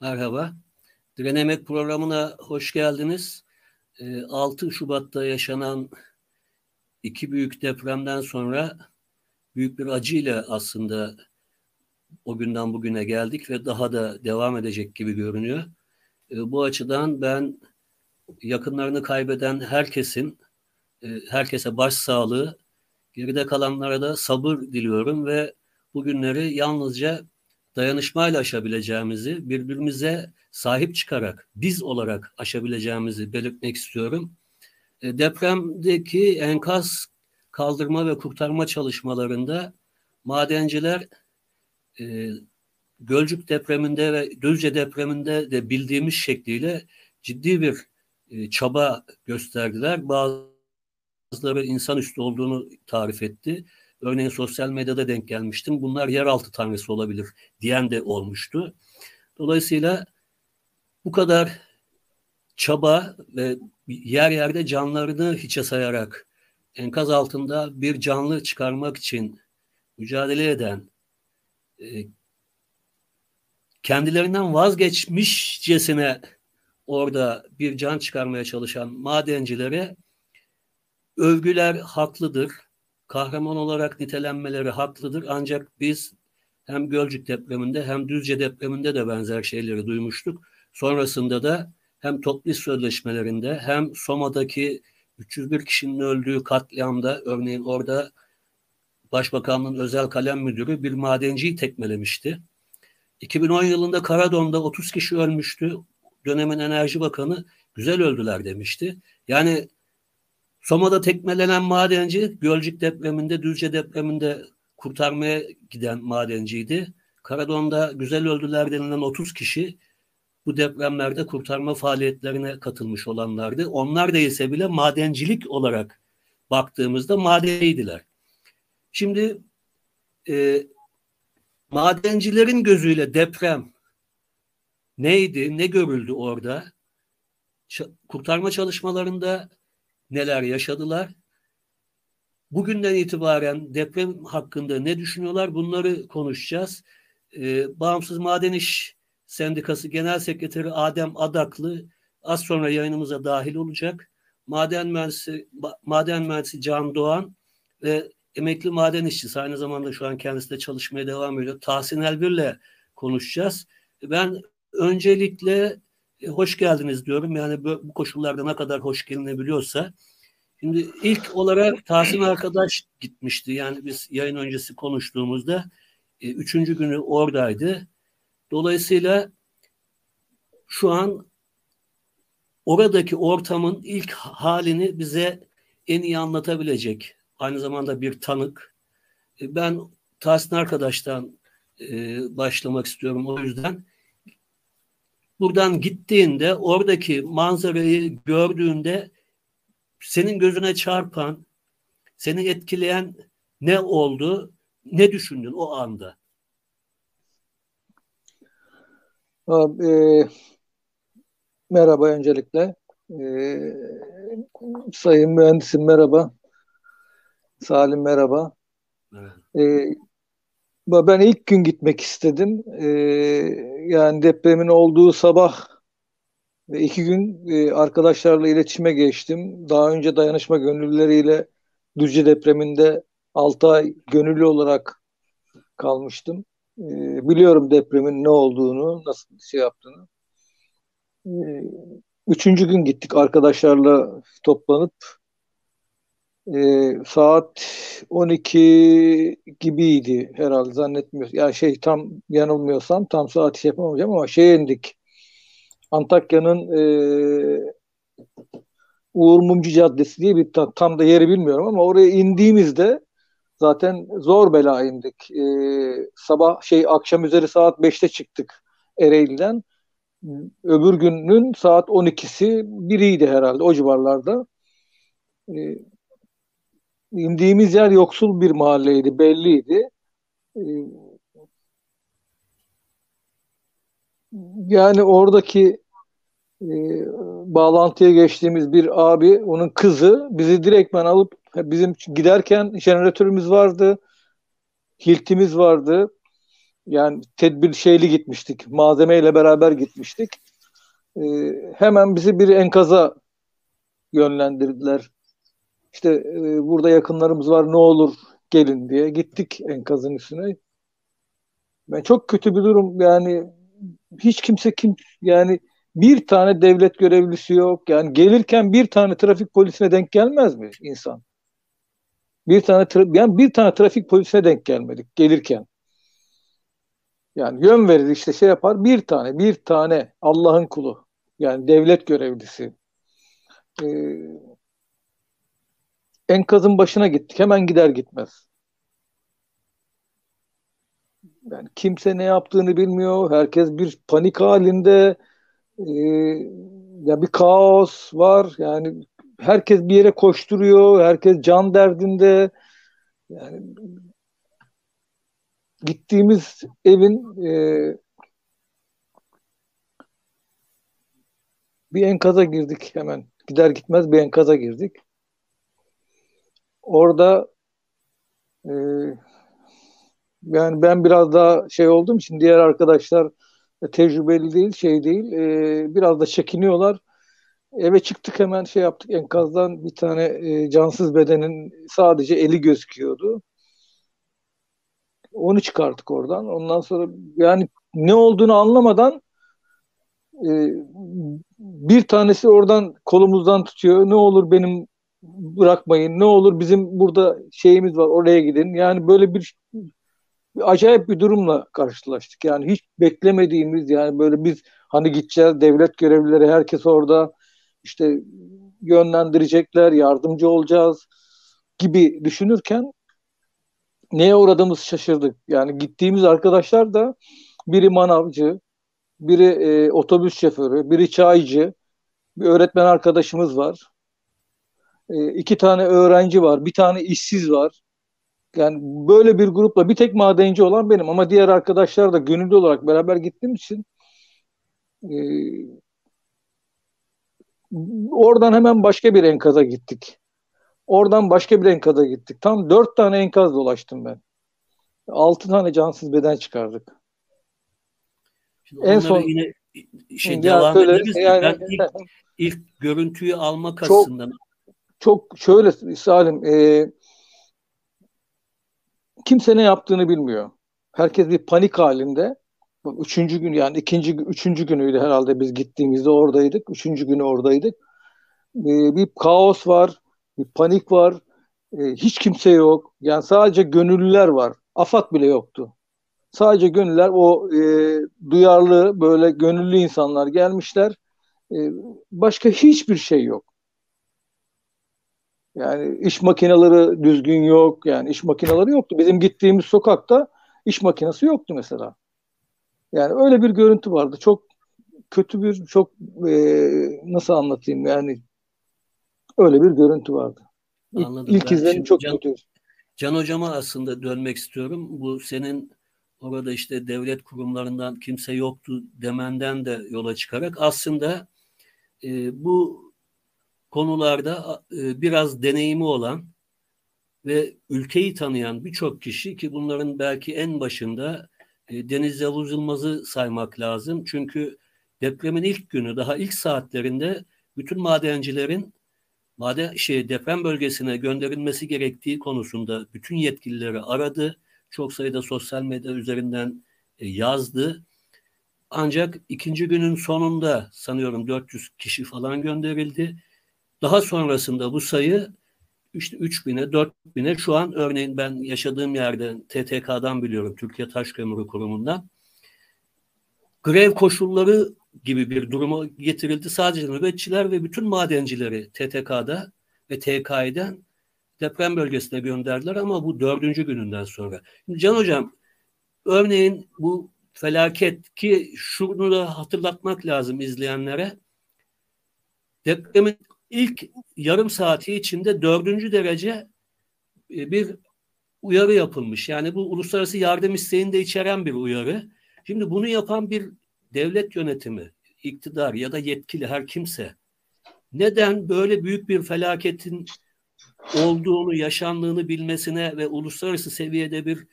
Merhaba. Direnemek programına hoş geldiniz. 6 ee, Şubat'ta yaşanan iki büyük depremden sonra büyük bir acıyla aslında o günden bugüne geldik ve daha da devam edecek gibi görünüyor. Ee, bu açıdan ben yakınlarını kaybeden herkesin e, herkese başsağlığı, geride kalanlara da sabır diliyorum ve bugünleri yalnızca dayanışmayla aşabileceğimizi, birbirimize sahip çıkarak biz olarak aşabileceğimizi belirtmek istiyorum. E, depremdeki enkaz kaldırma ve kurtarma çalışmalarında madenciler e, Gölcük depreminde ve Düzce depreminde de bildiğimiz şekliyle ciddi bir e, çaba gösterdiler. Bazıları insanüstü olduğunu tarif etti. Örneğin sosyal medyada denk gelmiştim. Bunlar yeraltı tanrısı olabilir diyen de olmuştu. Dolayısıyla bu kadar çaba ve yer yerde canlarını hiçe sayarak enkaz altında bir canlı çıkarmak için mücadele eden e, kendilerinden vazgeçmişcesine orada bir can çıkarmaya çalışan madencilere övgüler haklıdır kahraman olarak nitelenmeleri haklıdır. Ancak biz hem Gölcük depreminde hem Düzce depreminde de benzer şeyleri duymuştuk. Sonrasında da hem Toplis sözleşmelerinde hem Soma'daki 301 kişinin öldüğü katliamda örneğin orada Başbakanlığın özel kalem müdürü bir madenciyi tekmelemişti. 2010 yılında Karadon'da 30 kişi ölmüştü. Dönemin Enerji Bakanı güzel öldüler demişti. Yani Soma'da tekmelenen madenci Gölcük depreminde, Düzce depreminde kurtarmaya giden madenciydi. Karadon'da güzel öldüler denilen 30 kişi bu depremlerde kurtarma faaliyetlerine katılmış olanlardı. Onlar değilse bile madencilik olarak baktığımızda madenciydiler. Şimdi e, madencilerin gözüyle deprem neydi, ne görüldü orada? Ç- kurtarma çalışmalarında neler yaşadılar? Bugünden itibaren deprem hakkında ne düşünüyorlar? Bunları konuşacağız. Ee, Bağımsız Maden İş Sendikası Genel Sekreteri Adem Adaklı az sonra yayınımıza dahil olacak. Maden mühendisi, maden mühendisi Can Doğan ve emekli maden işçisi aynı zamanda şu an kendisi de çalışmaya devam ediyor. Tahsin Elbir'le konuşacağız. Ben öncelikle e, hoş geldiniz diyorum. Yani bu, bu koşullarda ne kadar hoş gelinebiliyorsa. Şimdi ilk olarak Tahsin arkadaş gitmişti. Yani biz yayın öncesi konuştuğumuzda e, üçüncü günü oradaydı. Dolayısıyla şu an oradaki ortamın ilk halini bize en iyi anlatabilecek. Aynı zamanda bir tanık. E, ben Tahsin arkadaştan e, başlamak istiyorum o yüzden buradan gittiğinde oradaki manzarayı gördüğünde senin gözüne çarpan, seni etkileyen ne oldu? Ne düşündün o anda? Abi, e, merhaba öncelikle. E, sayın mühendisim merhaba. Salim merhaba. Evet. E, ben ilk gün gitmek istedim. Ee, yani depremin olduğu sabah ve iki gün e, arkadaşlarla iletişime geçtim. Daha önce dayanışma gönüllüleriyle Düzce depreminde 6 ay gönüllü olarak kalmıştım. Ee, biliyorum depremin ne olduğunu, nasıl şey yaptığını. Ee, üçüncü gün gittik arkadaşlarla toplanıp e, saat 12 gibiydi herhalde zannetmiyorum. Yani şey tam yanılmıyorsam tam saat şey yapamayacağım ama şey indik. Antakya'nın e, Uğur Mumcu Caddesi diye bir tam, tam da yeri bilmiyorum ama oraya indiğimizde zaten zor bela indik. E, sabah şey akşam üzeri saat 5'te çıktık Ereğli'den. Öbür günün saat 12'si biriydi herhalde o civarlarda. E, indiğimiz yer yoksul bir mahalleydi, belliydi. Ee, yani oradaki e, bağlantıya geçtiğimiz bir abi, onun kızı bizi direktmen alıp bizim giderken jeneratörümüz vardı, hiltimiz vardı. Yani tedbir şeyli gitmiştik. Malzemeyle beraber gitmiştik. E, hemen bizi bir enkaza yönlendirdiler. İşte e, burada yakınlarımız var ne olur gelin diye gittik enkazın üstüne. Ben çok kötü bir durum yani hiç kimse kim yani bir tane devlet görevlisi yok. Yani gelirken bir tane trafik polisine denk gelmez mi insan? Bir tane yani bir tane trafik polisine denk gelmedik gelirken. Yani yön verir işte şey yapar bir tane bir tane Allah'ın kulu yani devlet görevlisi. Ee, enkazın başına gittik hemen gider gitmez. Yani kimse ne yaptığını bilmiyor. Herkes bir panik halinde. Ee, ya bir kaos var. Yani herkes bir yere koşturuyor. Herkes can derdinde. Yani gittiğimiz evin e, bir enkaza girdik hemen. Gider gitmez bir enkaza girdik. Orada e, yani ben biraz daha şey olduğum için diğer arkadaşlar tecrübeli değil, şey değil. E, biraz da çekiniyorlar. Eve çıktık hemen şey yaptık enkazdan bir tane e, cansız bedenin sadece eli gözüküyordu. Onu çıkarttık oradan. Ondan sonra yani ne olduğunu anlamadan e, bir tanesi oradan kolumuzdan tutuyor. Ne olur benim bırakmayın. Ne olur bizim burada şeyimiz var oraya gidin. Yani böyle bir, bir acayip bir durumla karşılaştık. Yani hiç beklemediğimiz yani böyle biz hani gideceğiz devlet görevlileri herkes orada işte yönlendirecekler, yardımcı olacağız gibi düşünürken neye uğradığımız şaşırdık. Yani gittiğimiz arkadaşlar da biri manavcı, biri e, otobüs şoförü, biri çaycı, bir öğretmen arkadaşımız var. E, iki tane öğrenci var, bir tane işsiz var. Yani böyle bir grupla bir tek madenci olan benim ama diğer arkadaşlar da gönüllü olarak beraber gittiğim için e, oradan hemen başka bir enkaza gittik. Oradan başka bir enkaza gittik. Tam dört tane enkaz dolaştım ben. Altı tane cansız beden çıkardık. Şimdi en son yine şey devam söyle, ederiz. Yani, ben ilk, ilk görüntüyü almak çok, açısından. Çok şöyle Salim e, kimse ne yaptığını bilmiyor. Herkes bir panik halinde. Üçüncü gün yani ikinci, üçüncü günüydü herhalde biz gittiğimizde oradaydık. Üçüncü günü oradaydık. E, bir kaos var, bir panik var. E, hiç kimse yok. Yani sadece gönüllüler var. Afat bile yoktu. Sadece gönüller o e, duyarlı böyle gönüllü insanlar gelmişler. E, başka hiçbir şey yok. Yani iş makineleri düzgün yok. Yani iş makineleri yoktu. Bizim gittiğimiz sokakta iş makinesi yoktu mesela. Yani öyle bir görüntü vardı. Çok kötü bir, çok e, nasıl anlatayım yani öyle bir görüntü vardı. Anladım. İlk, ilk izlenim çok Can, kötü. Can Hocam'a aslında dönmek istiyorum. Bu senin orada işte devlet kurumlarından kimse yoktu demenden de yola çıkarak aslında e, bu konularda e, biraz deneyimi olan ve ülkeyi tanıyan birçok kişi ki bunların belki en başında e, Deniz Yavuz Yılmaz'ı saymak lazım. Çünkü depremin ilk günü daha ilk saatlerinde bütün madencilerin maden şey deprem bölgesine gönderilmesi gerektiği konusunda bütün yetkilileri aradı. Çok sayıda sosyal medya üzerinden e, yazdı. Ancak ikinci günün sonunda sanıyorum 400 kişi falan gönderildi. Daha sonrasında bu sayı işte 3000'e 4000'e şu an örneğin ben yaşadığım yerde TTK'dan biliyorum Türkiye Taş Kömürü Kurumu'ndan grev koşulları gibi bir duruma getirildi. Sadece nöbetçiler ve bütün madencileri TTK'da ve TK'den deprem bölgesine gönderdiler ama bu dördüncü gününden sonra. Şimdi Can Hocam örneğin bu felaket ki şunu da hatırlatmak lazım izleyenlere. Depremin ilk yarım saati içinde dördüncü derece e, bir uyarı yapılmış. Yani bu uluslararası yardım isteğini de içeren bir uyarı. Şimdi bunu yapan bir devlet yönetimi, iktidar ya da yetkili her kimse neden böyle büyük bir felaketin olduğunu, yaşandığını bilmesine ve uluslararası seviyede bir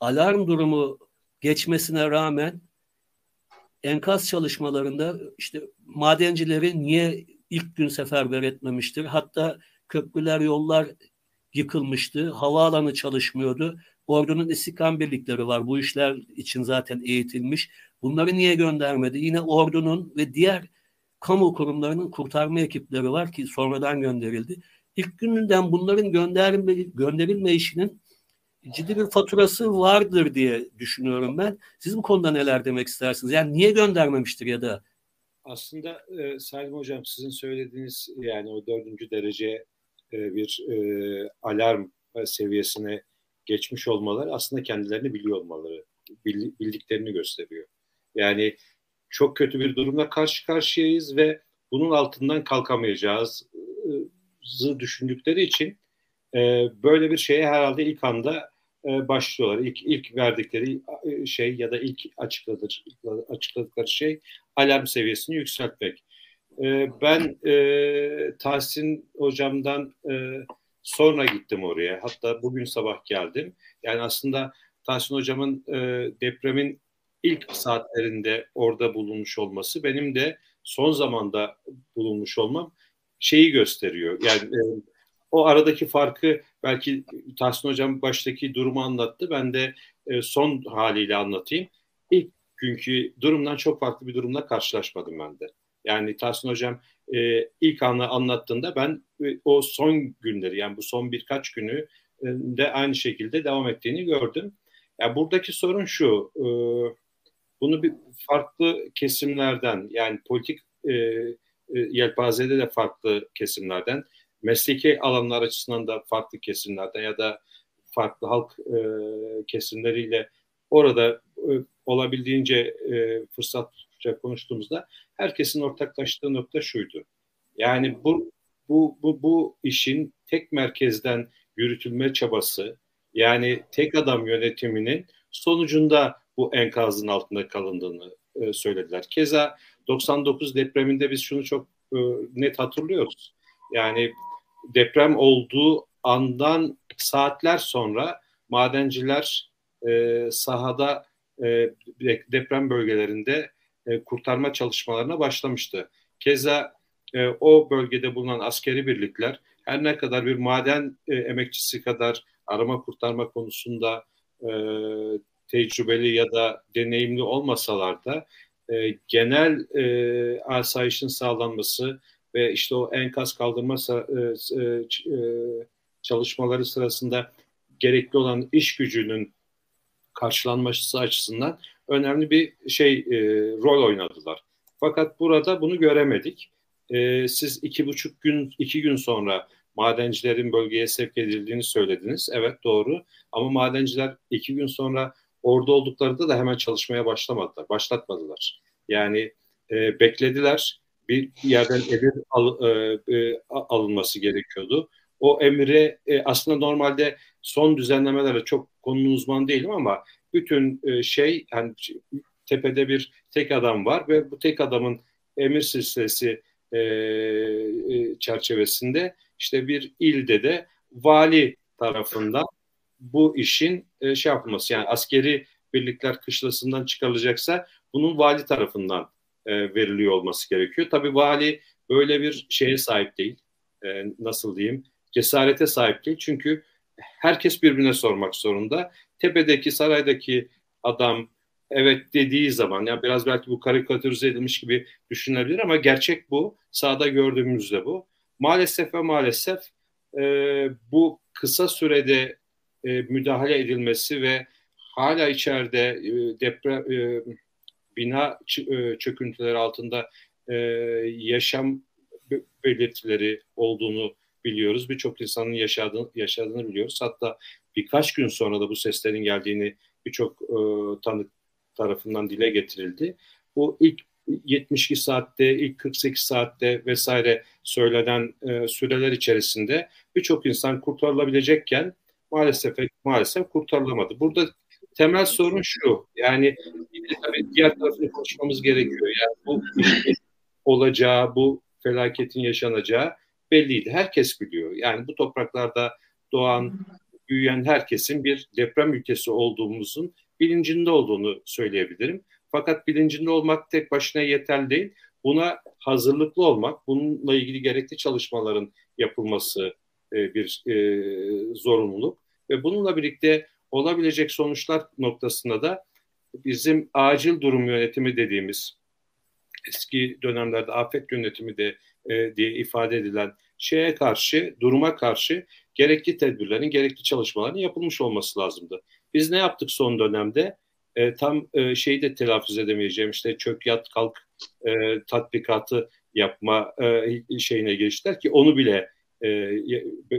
alarm durumu geçmesine rağmen enkaz çalışmalarında işte madencileri niye ilk gün seferber etmemiştir? Hatta köprüler, yollar yıkılmıştı. Havaalanı çalışmıyordu. Ordunun istikam birlikleri var. Bu işler için zaten eğitilmiş. Bunları niye göndermedi? Yine ordunun ve diğer kamu kurumlarının kurtarma ekipleri var ki sonradan gönderildi. İlk gününden bunların gönderilme, gönderilme işinin ciddi bir faturası vardır diye düşünüyorum ben. Siz bu konuda neler demek istersiniz? Yani niye göndermemiştir ya da? Aslında e, Salim Hocam sizin söylediğiniz yani o dördüncü derece e, bir e, alarm seviyesine geçmiş olmaları aslında kendilerini biliyor olmaları, bildiklerini gösteriyor. Yani çok kötü bir durumla karşı karşıyayız ve bunun altından kalkamayacağız düşündükleri için e, böyle bir şeye herhalde ilk anda e, başlıyorlar. İlk, ilk verdikleri e, şey ya da ilk açıkladır, açıkladıkları şey alarm seviyesini yükseltmek. E, ben e, Tahsin hocamdan e, sonra gittim oraya. Hatta bugün sabah geldim. Yani aslında Tahsin hocamın e, depremin ilk saatlerinde orada bulunmuş olması benim de son zamanda bulunmuş olmam şeyi gösteriyor. Yani e, o aradaki farkı belki Tahsin Hocam baştaki durumu anlattı. Ben de e, son haliyle anlatayım. İlk günkü durumdan çok farklı bir durumla karşılaşmadım ben de. Yani Tahsin Hocam e, ilk anı anlattığında ben e, o son günleri yani bu son birkaç günü e, de aynı şekilde devam ettiğini gördüm. Yani buradaki sorun şu, e, bunu bir farklı kesimlerden yani politik e, e, yelpazede de farklı kesimlerden mesleki alanlar açısından da farklı kesimlerden ya da farklı halk e, kesimleriyle orada e, olabildiğince e, fırsatça konuştuğumuzda herkesin ortaklaştığı nokta şuydu. Yani bu bu bu bu işin tek merkezden yürütülme çabası yani tek adam yönetiminin sonucunda bu enkazın altında kalındığını e, söylediler. Keza 99 depreminde biz şunu çok e, net hatırlıyoruz. Yani deprem olduğu andan saatler sonra madenciler e, sahada e, deprem bölgelerinde e, kurtarma çalışmalarına başlamıştı. Keza e, o bölgede bulunan askeri birlikler her ne kadar bir maden e, emekçisi kadar arama kurtarma konusunda e, tecrübeli ya da deneyimli olmasalar da e, genel e, asayişin sağlanması ve işte o enkaz kaldırma e, e, e, çalışmaları sırasında gerekli olan iş gücünün karşılanması açısından önemli bir şey rol oynadılar. Fakat burada bunu göremedik. Siz iki buçuk gün, iki gün sonra madencilerin bölgeye sevk edildiğini söylediniz. Evet doğru. Ama madenciler iki gün sonra orada olduklarında da hemen çalışmaya başlamadılar, başlatmadılar. Yani e, beklediler bir yerden emir al, e, e, alınması gerekiyordu. O emire e, aslında normalde son düzenlemelere çok konunun uzman değilim ama bütün e, şey hani tepede bir tek adam var ve bu tek adamın emir silsilesi e, e, çerçevesinde işte bir ilde de vali tarafından bu işin e, şey yapılması yani askeri birlikler kışlasından çıkarılacaksa bunun vali tarafından e, veriliyor olması gerekiyor. Tabii vali böyle bir şeye sahip değil. E, nasıl diyeyim? Cesarete sahip değil. Çünkü herkes birbirine sormak zorunda. Tepedeki, saraydaki adam evet dediği zaman ya biraz belki bu karikatürize edilmiş gibi düşünülebilir ama gerçek bu. Sağda gördüğümüzde bu. Maalesef ve maalesef e, bu kısa sürede e, müdahale edilmesi ve hala içeride e, deprem e, bina e, çöküntüleri altında e, yaşam belirtileri olduğunu biliyoruz. Birçok insanın yaşadığını, yaşadığını biliyoruz. Hatta birkaç gün sonra da bu seslerin geldiğini birçok e, tanık tarafından dile getirildi. Bu ilk 72 saatte, ilk 48 saatte vesaire söylenen e, süreler içerisinde birçok insan kurtarılabilecekken maalesef maalesef kurtarılamadı. Burada temel sorun şu. Yani tabii diğer tarafını konuşmamız gerekiyor. Yani bu olacağı, bu felaketin yaşanacağı belliydi. Herkes biliyor. Yani bu topraklarda doğan, büyüyen herkesin bir deprem ülkesi olduğumuzun bilincinde olduğunu söyleyebilirim. Fakat bilincinde olmak tek başına yeterli değil. Buna hazırlıklı olmak, bununla ilgili gerekli çalışmaların yapılması e, bir e, zorunluluk ve bununla birlikte olabilecek sonuçlar noktasında da bizim acil durum yönetimi dediğimiz eski dönemlerde afet yönetimi de e, diye ifade edilen şeye karşı, duruma karşı gerekli tedbirlerin, gerekli çalışmaların yapılmış olması lazımdı. Biz ne yaptık son dönemde? E, tam e, şeyi de telaffuz edemeyeceğim işte çök yat kalk e, tatbikatı yapma e, şeyine geçtiler ki onu bile e,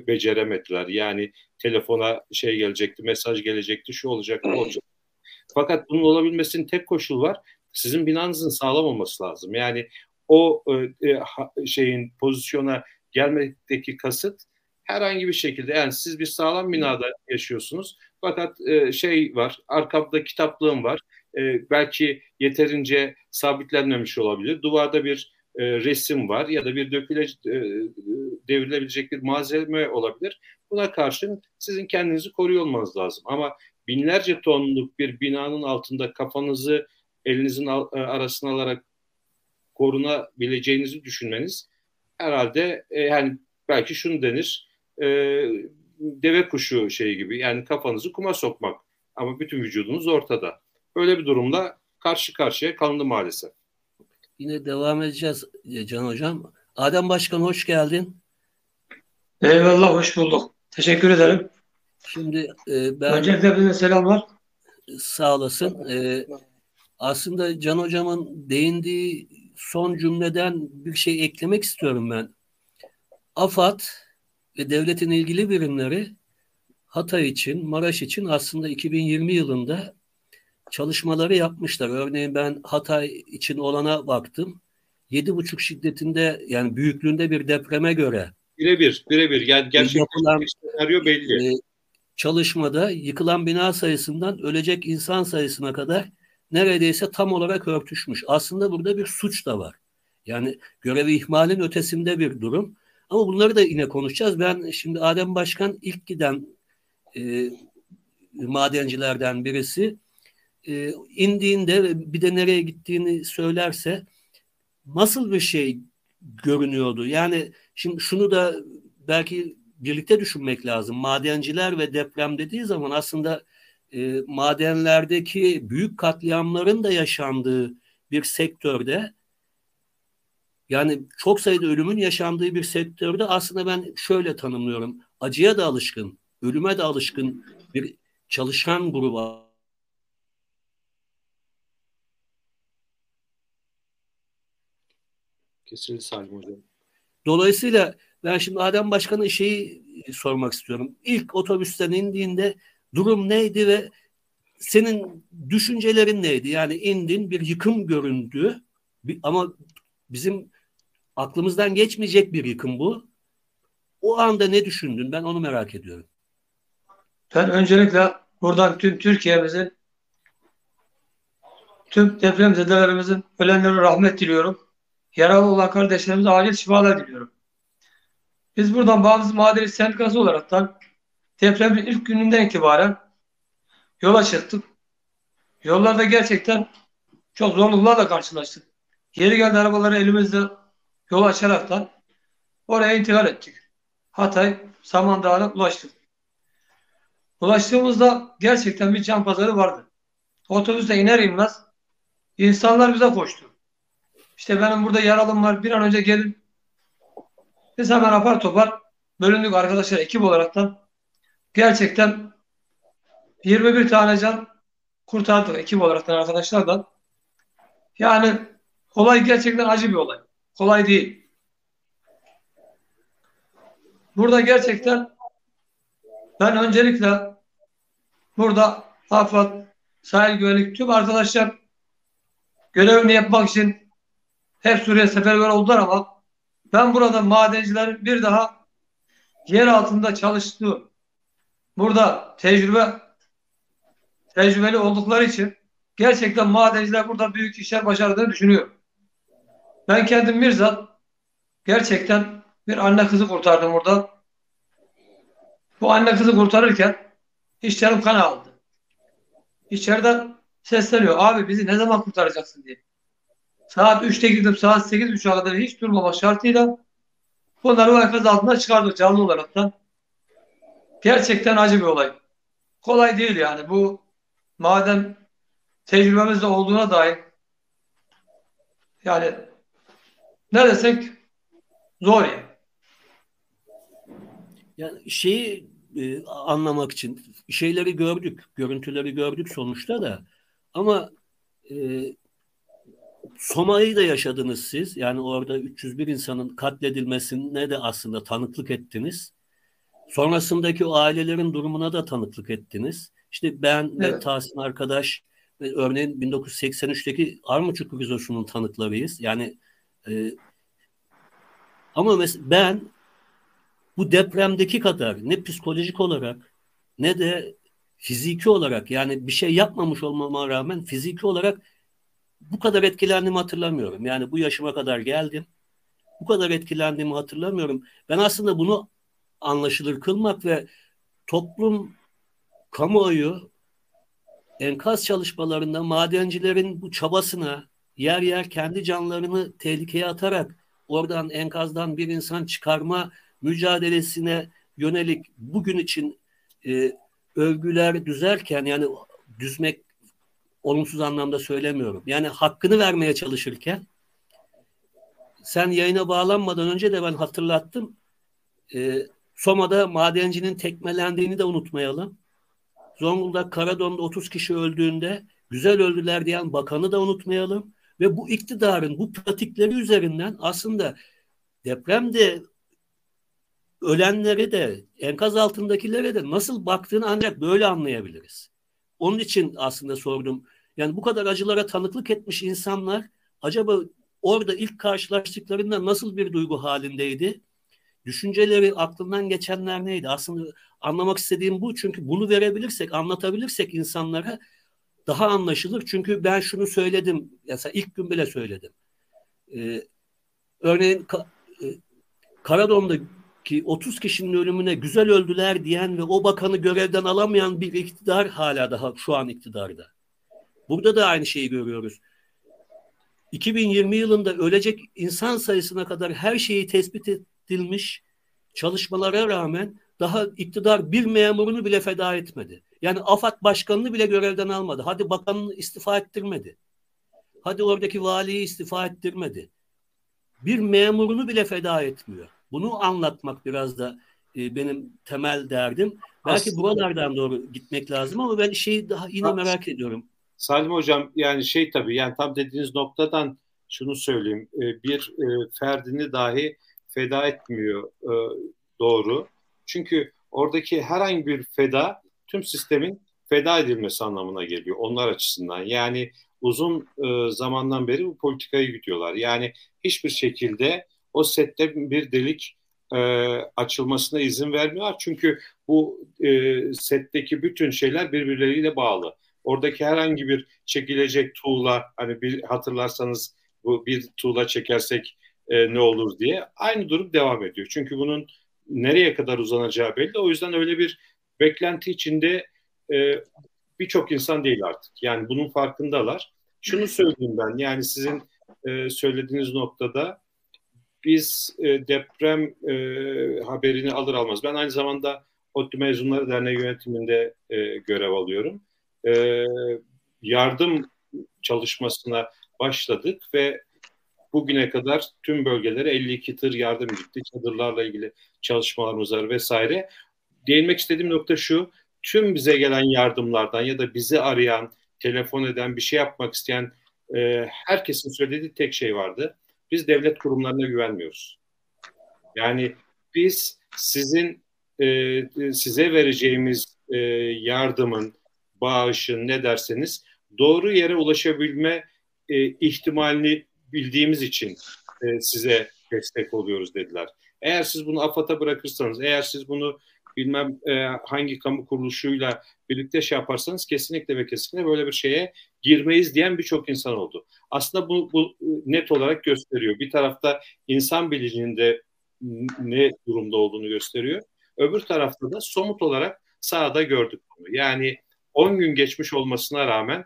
beceremediler. Yani telefona şey gelecekti, mesaj gelecekti, şu olacak, bu olacak. Fakat bunun olabilmesinin tek koşulu var. Sizin binanızın sağlam olması lazım. Yani o e, e şeyin pozisyona gelmekteki kasıt herhangi bir şekilde yani siz bir sağlam binada yaşıyorsunuz fakat e, şey var arkamda kitaplığım var e, belki yeterince sabitlenmemiş olabilir duvarda bir e, resim var ya da bir döküle e, devrilebilecek bir malzeme olabilir buna karşın sizin kendinizi koruyor olmanız lazım ama binlerce tonluk bir binanın altında kafanızı elinizin al, e, arasına alarak korunabileceğinizi düşünmeniz herhalde e, yani belki şunu denir e, deve kuşu şey gibi yani kafanızı kuma sokmak ama bütün vücudunuz ortada. Böyle bir durumla karşı karşıya kalındı maalesef. Yine devam edeceğiz e, Can Hocam. Adem Başkan hoş geldin. Eyvallah hoş bulduk. Teşekkür ederim. Şimdi e, ben... Öncelikle bize selamlar. Sağ olasın. E, aslında Can Hocam'ın değindiği son cümleden bir şey eklemek istiyorum ben. AFAD ve devletin ilgili birimleri Hatay için, Maraş için aslında 2020 yılında çalışmaları yapmışlar. Örneğin ben Hatay için olana baktım. 7,5 şiddetinde yani büyüklüğünde bir depreme göre birebir birebir yani gerçekten yapılan, senaryo belli. E, çalışmada yıkılan bina sayısından ölecek insan sayısına kadar neredeyse tam olarak örtüşmüş. Aslında burada bir suç da var. Yani görevi ihmalin ötesinde bir durum. Ama bunları da yine konuşacağız. Ben şimdi Adem Başkan ilk giden e, madencilerden birisi e, indiğinde bir de nereye gittiğini söylerse nasıl bir şey görünüyordu? Yani şimdi şunu da belki birlikte düşünmek lazım. Madenciler ve deprem dediği zaman aslında e, madenlerdeki büyük katliamların da yaşandığı bir sektörde yani çok sayıda ölümün yaşandığı bir sektörde aslında ben şöyle tanımlıyorum. Acıya da alışkın, ölüme de alışkın bir çalışan grubu Kesinlikle Salim Hocam. Dolayısıyla ben şimdi Adem Başkan'a şeyi sormak istiyorum. İlk otobüsten indiğinde durum neydi ve senin düşüncelerin neydi? Yani indin bir yıkım göründü ama bizim aklımızdan geçmeyecek bir yıkım bu. O anda ne düşündün? Ben onu merak ediyorum. Ben öncelikle buradan tüm Türkiye'mizin tüm depremzedelerimizin ölenlere rahmet diliyorum. Yaralı olan kardeşlerimize acil şifalar diliyorum. Biz buradan Bağımsız Madeni Sendikası olaraktan depremin ilk gününden itibaren yola çıktık. Yollarda gerçekten çok zorluklarla karşılaştık. Yeri geldi arabaları elimizde yol açaraktan oraya intikal ettik. Hatay Samandağ'a ulaştık. Ulaştığımızda gerçekten bir can pazarı vardı. Otobüste iner inmez insanlar bize koştu. İşte benim burada yaralım var bir an önce gelin. Biz hemen apar topar bölündük arkadaşlar ekip olaraktan. Gerçekten 21 tane can kurtardık ekip olaraktan arkadaşlardan. Yani olay gerçekten acı bir olay. Kolay değil. Burada gerçekten ben öncelikle burada AFAD, sahil güvenlik tüm arkadaşlar görevini yapmak için hep Suriye seferber oldular ama ben burada madencilerin bir daha yer altında çalıştığı burada tecrübe tecrübeli oldukları için gerçekten madenciler burada büyük işler başardığını düşünüyorum. Ben kendim Mirzat gerçekten bir anne kızı kurtardım burada. Bu anne kızı kurtarırken canım kan aldı. içeriden sesleniyor. Abi bizi ne zaman kurtaracaksın diye. Saat 3'te girdim saat 8.30'a kadar hiç durmama şartıyla bunları o enkaz altına çıkardık canlı olarak da. Gerçekten acı bir olay. Kolay değil yani. Bu madem tecrübemizde olduğuna dair yani ne desek zor yani. Yani şeyi e, anlamak için şeyleri gördük, görüntüleri gördük sonuçta da ama e, Soma'yı da yaşadınız siz. Yani orada 301 insanın katledilmesine de aslında tanıklık ettiniz. Sonrasındaki o ailelerin durumuna da tanıklık ettiniz. İşte ben evet. ve Tahsin arkadaş ve örneğin 1983'teki Armuçuk krizosunun tanıklarıyız. Yani e, ama ben bu depremdeki kadar ne psikolojik olarak ne de fiziki olarak yani bir şey yapmamış olmama rağmen fiziki olarak bu kadar etkilendiğimi hatırlamıyorum. Yani bu yaşıma kadar geldim. Bu kadar etkilendiğimi hatırlamıyorum. Ben aslında bunu anlaşılır kılmak ve toplum, kamuoyu enkaz çalışmalarında madencilerin bu çabasına yer yer kendi canlarını tehlikeye atarak oradan enkazdan bir insan çıkarma mücadelesine yönelik bugün için e, övgüler düzerken yani düzmek olumsuz anlamda söylemiyorum. Yani hakkını vermeye çalışırken sen yayına bağlanmadan önce de ben hatırlattım. E, Soma'da madencinin tekmelendiğini de unutmayalım. Zonguldak Karadon'da 30 kişi öldüğünde güzel öldüler diyen bakanı da unutmayalım. Ve bu iktidarın bu pratikleri üzerinden aslında depremde ölenlere de enkaz altındakilere de nasıl baktığını ancak böyle anlayabiliriz. Onun için aslında sordum. Yani bu kadar acılara tanıklık etmiş insanlar acaba orada ilk karşılaştıklarında nasıl bir duygu halindeydi? Düşünceleri aklından geçenler neydi? Aslında anlamak istediğim bu. Çünkü bunu verebilirsek, anlatabilirsek insanlara daha anlaşılır. Çünkü ben şunu söyledim. Mesela ilk gün bile söyledim. Ee, örneğin e, Karadon'da ki 30 kişinin ölümüne güzel öldüler diyen ve o bakanı görevden alamayan bir iktidar hala daha şu an iktidarda. Burada da aynı şeyi görüyoruz. 2020 yılında ölecek insan sayısına kadar her şeyi tespit edilmiş çalışmalara rağmen daha iktidar bir memurunu bile feda etmedi. Yani AFAD başkanını bile görevden almadı. Hadi bakanını istifa ettirmedi. Hadi oradaki valiyi istifa ettirmedi. Bir memurunu bile feda etmiyor. Bunu anlatmak biraz da e, benim temel derdim. Belki Aslında, buralardan doğru gitmek lazım ama ben şeyi daha yine merak ediyorum. Salim Hocam yani şey tabii yani tam dediğiniz noktadan şunu söyleyeyim. E, bir e, ferdini dahi feda etmiyor e, doğru. Çünkü oradaki herhangi bir feda tüm sistemin feda edilmesi anlamına geliyor onlar açısından. Yani uzun zamandan beri bu politikayı gidiyorlar. Yani hiçbir şekilde o sette bir delik e, açılmasına izin vermiyorlar. Çünkü bu e, setteki bütün şeyler birbirleriyle bağlı. Oradaki herhangi bir çekilecek tuğla hani bir hatırlarsanız bu bir tuğla çekersek e, ne olur diye aynı durum devam ediyor. Çünkü bunun nereye kadar uzanacağı belli. O yüzden öyle bir beklenti içinde e, birçok insan değil artık. Yani bunun farkındalar. Şunu söyleyeyim ben yani sizin e, söylediğiniz noktada biz e, deprem e, haberini alır almaz. Ben aynı zamanda ODTÜ Mezunları Derneği yönetiminde e, görev alıyorum. E, yardım çalışmasına başladık ve bugüne kadar tüm bölgelere 52 tır yardım gitti. Çadırlarla ilgili çalışmalarımız var vesaire. Değinmek istediğim nokta şu. Tüm bize gelen yardımlardan ya da bizi arayan, telefon eden, bir şey yapmak isteyen e, herkesin söylediği tek şey vardı biz devlet kurumlarına güvenmiyoruz. Yani biz sizin e, size vereceğimiz e, yardımın, bağışın ne derseniz doğru yere ulaşabilme e, ihtimalini bildiğimiz için e, size destek oluyoruz dediler. Eğer siz bunu AFAD'a bırakırsanız, eğer siz bunu bilmem e, hangi kamu kuruluşuyla birlikte şey yaparsanız kesinlikle ve kesinlikle böyle bir şeye girmeyiz diyen birçok insan oldu. Aslında bu, bu net olarak gösteriyor. Bir tarafta insan bilincinde ne durumda olduğunu gösteriyor. Öbür tarafta da somut olarak sahada gördük bunu. Yani 10 gün geçmiş olmasına rağmen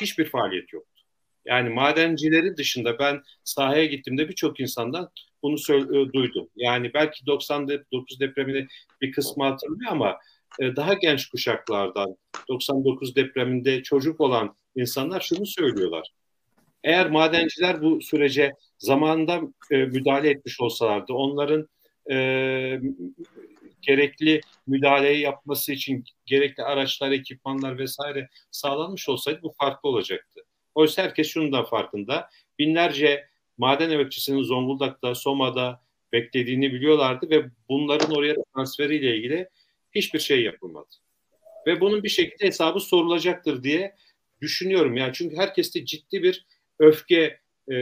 hiçbir faaliyet yoktu. Yani madencileri dışında ben sahaya gittiğimde birçok insandan bunu e, duydum. Yani belki 99 depremini bir kısmı hatırlıyor ama e, daha genç kuşaklardan 99 depreminde çocuk olan insanlar şunu söylüyorlar. Eğer madenciler bu sürece zamanında e, müdahale etmiş olsalardı, onların e, gerekli müdahaleyi yapması için gerekli araçlar, ekipmanlar vesaire sağlanmış olsaydı bu farklı olacaktı. Oysa herkes şunun da farkında. Binlerce maden emekçisinin Zonguldak'ta, Soma'da beklediğini biliyorlardı ve bunların oraya transferiyle ilgili hiçbir şey yapılmadı. Ve bunun bir şekilde hesabı sorulacaktır diye düşünüyorum. Yani çünkü herkeste ciddi bir öfke e,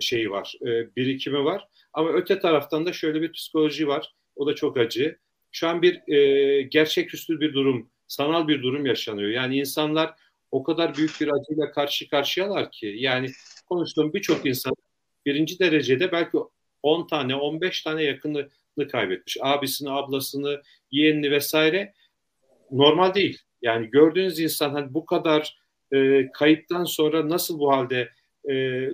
şeyi var, e, birikimi var. Ama öte taraftan da şöyle bir psikoloji var. O da çok acı. Şu an bir e, gerçeküstü bir durum, sanal bir durum yaşanıyor. Yani insanlar o kadar büyük bir acıyla karşı karşıyalar ki. Yani konuştuğum birçok insan birinci derecede belki 10 tane, 15 tane yakını kaybetmiş. Abisini, ablasını, yeğenini vesaire normal değil. Yani gördüğünüz insan hani bu kadar e, kayıptan sonra nasıl bu halde e,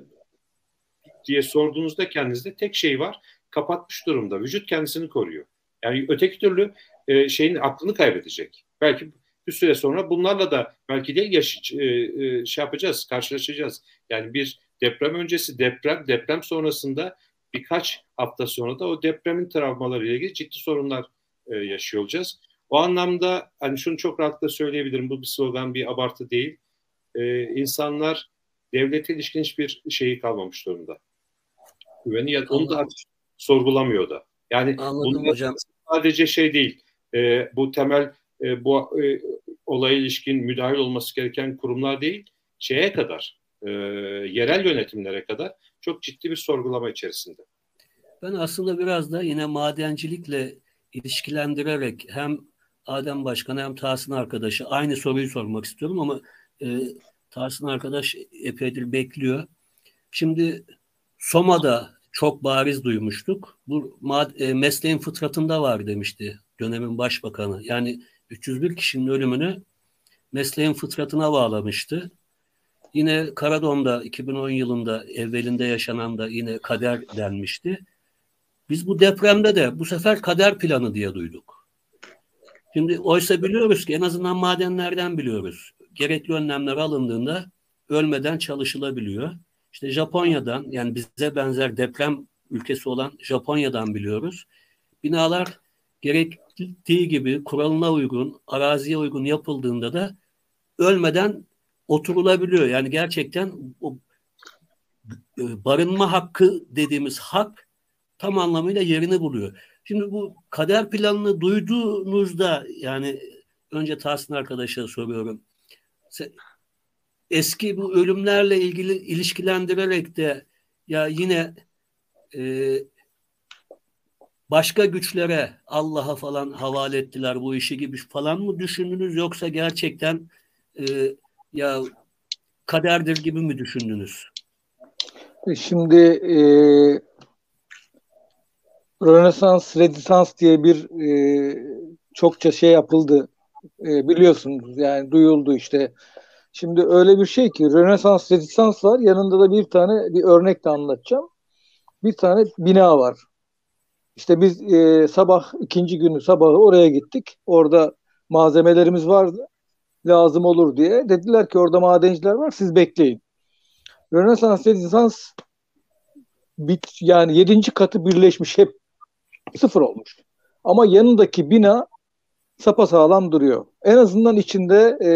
diye sorduğunuzda kendinizde tek şey var. Kapatmış durumda. Vücut kendisini koruyor. Yani öteki türlü e, şeyin aklını kaybedecek. Belki bir süre sonra bunlarla da belki de yaş, e, e, şey yapacağız, karşılaşacağız. Yani bir deprem öncesi, deprem, deprem sonrasında birkaç hafta sonra da o depremin travmaları ile ilgili ciddi sorunlar e, yaşıyor olacağız. O anlamda hani şunu çok rahatlıkla söyleyebilirim. Bu bir slogan, bir abartı değil. E, insanlar devlete ilişkin hiçbir şeyi kalmamış durumda. Güveni ya onu da sorgulamıyor da. Yani Anladım hocam. sadece şey değil. E, bu temel e, bu e, olaya ilişkin müdahil olması gereken kurumlar değil. Şeye kadar, e, yerel yönetimlere kadar çok ciddi bir sorgulama içerisinde. Ben aslında biraz da yine madencilikle ilişkilendirerek hem Adem Başkan hem Tahsin arkadaşı aynı soruyu sormak istiyorum ama e, Tahsin arkadaş epeydir bekliyor. Şimdi Soma'da çok bariz duymuştuk. Bu e, mesleğin fıtratında var demişti dönemin başbakanı. Yani 301 kişinin ölümünü mesleğin fıtratına bağlamıştı. Yine Karadom'da 2010 yılında evvelinde yaşanan da yine kader denmişti. Biz bu depremde de bu sefer kader planı diye duyduk. Şimdi oysa biliyoruz ki en azından madenlerden biliyoruz. Gerekli önlemler alındığında ölmeden çalışılabiliyor. İşte Japonya'dan yani bize benzer deprem ülkesi olan Japonya'dan biliyoruz. Binalar gerektiği gibi kuralına uygun, araziye uygun yapıldığında da ölmeden oturulabiliyor. Yani gerçekten o e, barınma hakkı dediğimiz hak tam anlamıyla yerini buluyor. Şimdi bu kader planını duyduğunuzda yani önce Tahsin arkadaşa soruyorum. Eski bu ölümlerle ilgili ilişkilendirerek de ya yine e, başka güçlere Allah'a falan havale ettiler bu işi gibi falan mı düşündünüz yoksa gerçekten e, ya kaderdir gibi mi düşündünüz? E, şimdi e, Rönesans, Redisans diye bir e, çokça şey yapıldı. E, biliyorsunuz yani duyuldu işte. Şimdi öyle bir şey ki Rönesans, Redisans var. Yanında da bir tane bir örnek de anlatacağım. Bir tane bina var. İşte biz e, sabah ikinci günü sabahı oraya gittik. Orada malzemelerimiz vardı lazım olur diye. Dediler ki orada madenciler var siz bekleyin. Rönesans Rönesans bit yani yedinci katı birleşmiş hep sıfır olmuş. Ama yanındaki bina sapasağlam duruyor. En azından içinde e,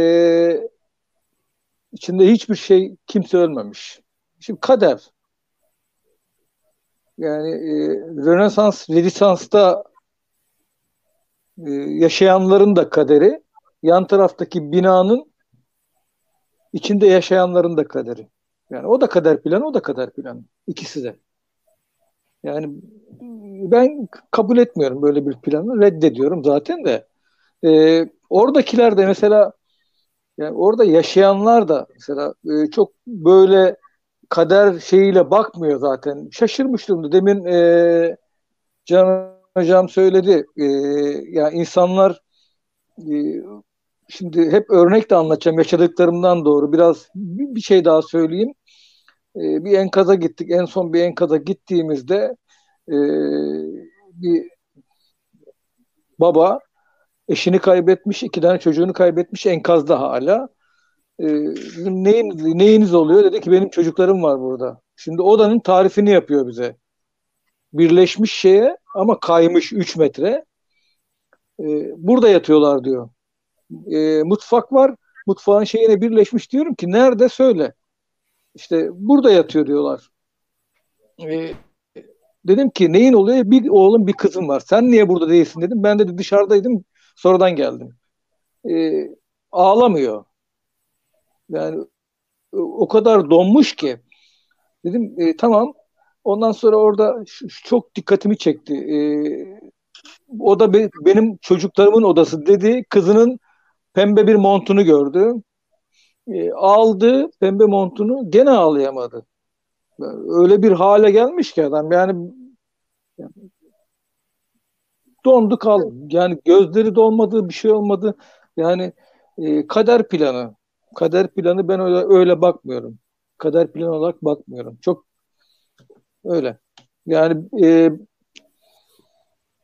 içinde hiçbir şey kimse ölmemiş. Şimdi kader. Yani e, Rönesans, Rönesans'ta e, yaşayanların da kaderi yan taraftaki binanın içinde yaşayanların da kaderi. Yani o da kader planı, o da kader planı. İkisi de. Yani ben kabul etmiyorum böyle bir planı. Reddediyorum zaten de. Ee, oradakiler de mesela yani orada yaşayanlar da mesela e, çok böyle kader şeyiyle bakmıyor zaten. Şaşırmış durumda. Demin e, Can Hocam söyledi. E, yani insanlar e, şimdi hep örnek de anlatacağım yaşadıklarımdan doğru. Biraz bir, şey daha söyleyeyim. E, bir enkaza gittik. En son bir enkaza gittiğimizde e, bir baba eşini kaybetmiş, iki tane çocuğunu kaybetmiş enkazda hala. E, dedim neyiniz, neyiniz oluyor? Dedi ki benim çocuklarım var burada. Şimdi odanın tarifini yapıyor bize. Birleşmiş şeye ama kaymış 3 metre. E, burada yatıyorlar diyor. E, mutfak var. Mutfağın şeyine birleşmiş diyorum ki nerede söyle. İşte burada yatıyor diyorlar. E, dedim ki neyin oluyor? Bir oğlum bir kızım var. Sen niye burada değilsin dedim. Ben de dışarıdaydım. Sonradan geldim. E, ağlamıyor. Yani o kadar donmuş ki. Dedim e, tamam. Ondan sonra orada çok dikkatimi çekti. E, o da be, benim çocuklarımın odası dedi. Kızının pembe bir montunu gördü. E, aldı pembe montunu gene ağlayamadı. Öyle bir hale gelmiş ki adam yani, yani dondu kaldı. Yani gözleri dolmadı, bir şey olmadı. Yani e, kader planı. Kader planı ben öyle öyle bakmıyorum. Kader planı olarak bakmıyorum. Çok öyle. Yani e,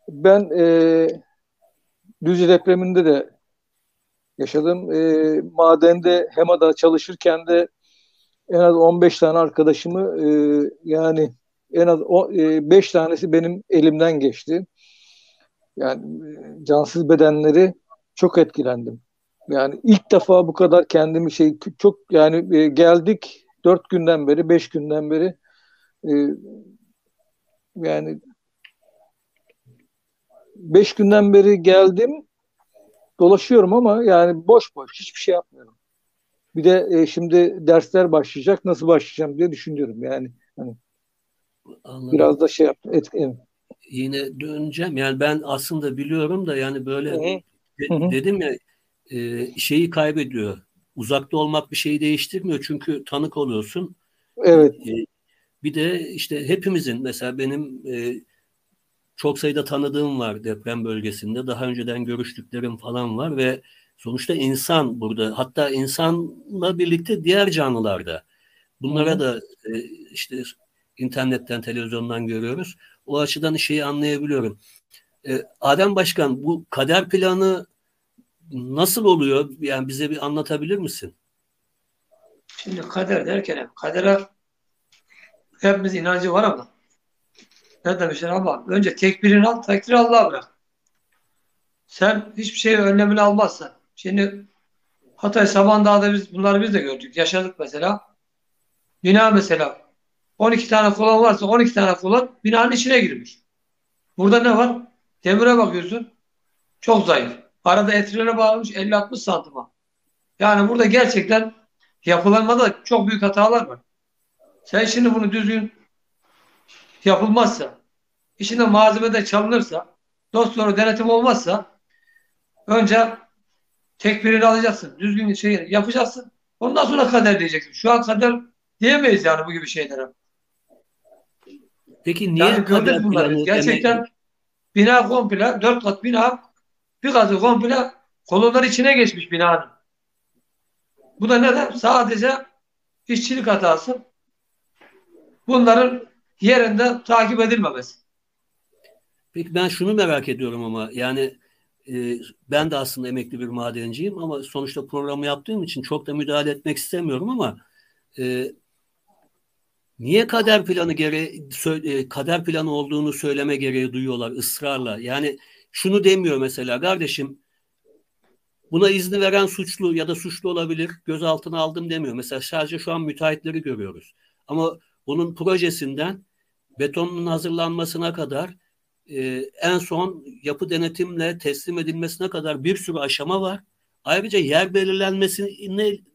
ben e, Düzce depreminde de yaşadım. E, madende HEMA'da çalışırken de en az 15 tane arkadaşımı e, yani en az 5 e, tanesi benim elimden geçti. Yani e, cansız bedenleri çok etkilendim. Yani ilk defa bu kadar kendimi şey çok yani e, geldik dört günden beri, beş günden beri e, yani beş günden beri geldim dolaşıyorum ama yani boş boş hiçbir şey yapmıyorum. Bir de e, şimdi dersler başlayacak nasıl başlayacağım diye düşünüyorum yani. Hani Anladım. biraz da şey yap. Et, evet. Yine döneceğim yani ben aslında biliyorum da yani böyle de, dedim ya e, şeyi kaybediyor. Uzakta olmak bir şeyi değiştirmiyor çünkü tanık oluyorsun. Evet. E, bir de işte hepimizin mesela benim e, çok sayıda tanıdığım var deprem bölgesinde. Daha önceden görüştüklerim falan var ve sonuçta insan burada. Hatta insanla birlikte diğer canlılar da. Bunlara da e, işte internetten, televizyondan görüyoruz. O açıdan şeyi anlayabiliyorum. E, Adem Başkan bu kader planı nasıl oluyor? Yani bize bir anlatabilir misin? Şimdi kader derken kadere hepimiz inancı var ama ne demişler ama önce tekbirini al, tekbir Allah'a bırak. Sen hiçbir şey önlemini almazsan. Şimdi Hatay Samandağ'da biz bunları biz de gördük. Yaşadık mesela. Bina mesela 12 tane kolon varsa 12 tane kolon binanın içine girmiş. Burada ne var? Demire bakıyorsun. Çok zayıf. Arada etrilere bağlamış 50-60 santıma. Yani burada gerçekten yapılanmada çok büyük hatalar var. Sen şimdi bunu düzgün yapılmazsa, içinde malzeme de çalınırsa, dost doğru denetim olmazsa önce tekbirini alacaksın. Düzgün şey yapacaksın. Ondan sonra kader diyeceksin. Şu an kader diyemeyiz yani bu gibi şeylere. Peki niye yani kader bunları? Gerçekten demek... bina komple, dört kat bina bir katı komple kolonlar içine geçmiş binanın. Bu da neden? Sadece işçilik hatası. Bunların yerinde takip edilmemesi. Peki ben şunu merak ediyorum ama yani e, ben de aslında emekli bir madenciyim ama sonuçta programı yaptığım için çok da müdahale etmek istemiyorum ama e, niye kader planı gereği e, kader planı olduğunu söyleme gereği duyuyorlar ısrarla. Yani şunu demiyor mesela kardeşim buna izni veren suçlu ya da suçlu olabilir gözaltına aldım demiyor. Mesela sadece şu an müteahhitleri görüyoruz. Ama bunun projesinden betonun hazırlanmasına kadar e, en son yapı denetimle teslim edilmesine kadar bir sürü aşama var. Ayrıca yer belirlenmesi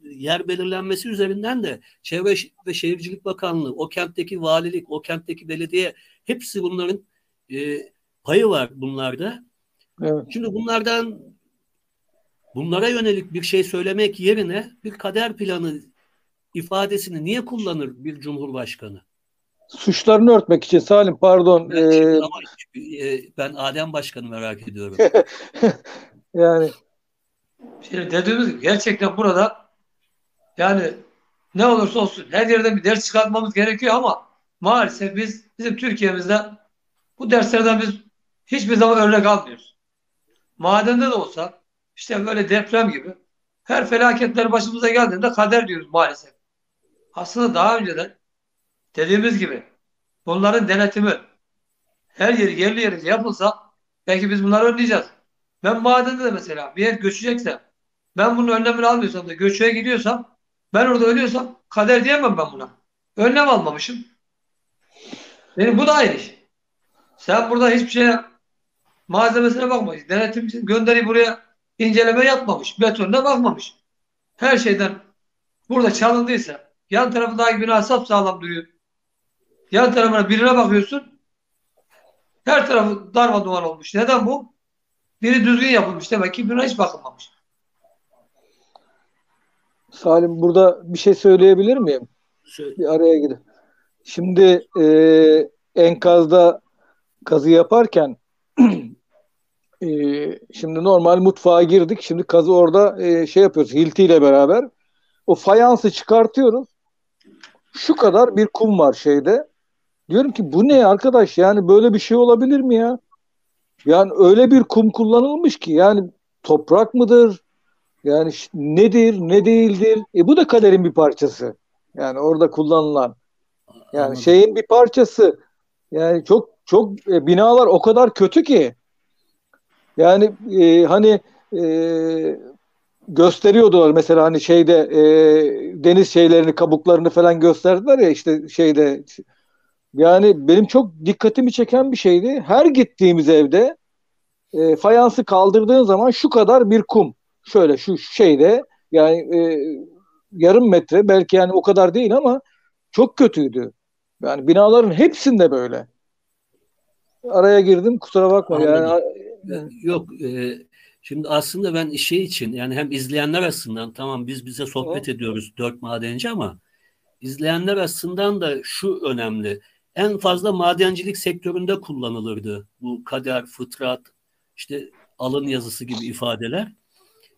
yer belirlenmesi üzerinden de Çevre ve Şehircilik Bakanlığı, o kentteki valilik, o kentteki belediye hepsi bunların e, payı var bunlarda. Evet. Şimdi bunlardan bunlara yönelik bir şey söylemek yerine bir kader planı ifadesini niye kullanır bir cumhurbaşkanı? Suçlarını örtmek için Salim pardon. Ben, ama, e, ben Adem Başkan'ı merak ediyorum. yani Şimdi dediğimiz gibi gerçekten burada yani ne olursa olsun her yerden bir ders çıkartmamız gerekiyor ama maalesef biz bizim Türkiye'mizde bu derslerden biz hiçbir zaman örnek almıyoruz. Madende de olsa işte böyle deprem gibi her felaketler başımıza geldiğinde kader diyoruz maalesef. Aslında daha önceden dediğimiz gibi bunların denetimi her yeri yerli yerince yapılsa belki biz bunları önleyeceğiz. Ben madende de mesela bir yer göçecekse ben bunun önlemini almıyorsam da göçüye gidiyorsam ben orada ölüyorsam kader diyemem ben buna. Önlem almamışım. Benim bu da aynı iş. Sen burada hiçbir şeye malzemesine bakmamış. Denetimci gönderi buraya inceleme yapmamış. Betonuna bakmamış. Her şeyden burada çalındıysa yan tarafındaki bina sağlam duruyor. Yan tarafına birine bakıyorsun her tarafı darma duman olmuş. Neden bu? Biri düzgün yapılmış. Demek ki birine hiç bakılmamış. Salim burada bir şey söyleyebilir miyim? Söyle. Bir araya gidip. Şimdi e, enkazda kazı yaparken e, şimdi normal mutfağa girdik. Şimdi kazı orada e, şey yapıyoruz Hilti ile beraber. O fayansı çıkartıyoruz. Şu kadar bir kum var şeyde. Diyorum ki bu ne arkadaş yani böyle bir şey olabilir mi ya? Yani öyle bir kum kullanılmış ki yani toprak mıdır? Yani nedir, ne değildir? E bu da kaderin bir parçası. Yani orada kullanılan. Yani Anladım. şeyin bir parçası. Yani çok çok e, binalar o kadar kötü ki. Yani e, hani e, gösteriyordular mesela hani şeyde e, deniz şeylerini kabuklarını falan gösterdiler ya işte şeyde yani benim çok dikkatimi çeken bir şeydi. Her gittiğimiz evde e, fayansı kaldırdığın zaman şu kadar bir kum. Şöyle şu şeyde yani e, yarım metre belki yani o kadar değil ama çok kötüydü. Yani binaların hepsinde böyle. Araya girdim kusura bakma. Yani, Yok e, şimdi aslında ben şey için yani hem izleyenler açısından tamam biz bize sohbet evet. ediyoruz dört madenci ama izleyenler açısından da şu önemli. En fazla madencilik sektöründe kullanılırdı bu kader, fıtrat, işte alın yazısı gibi ifadeler.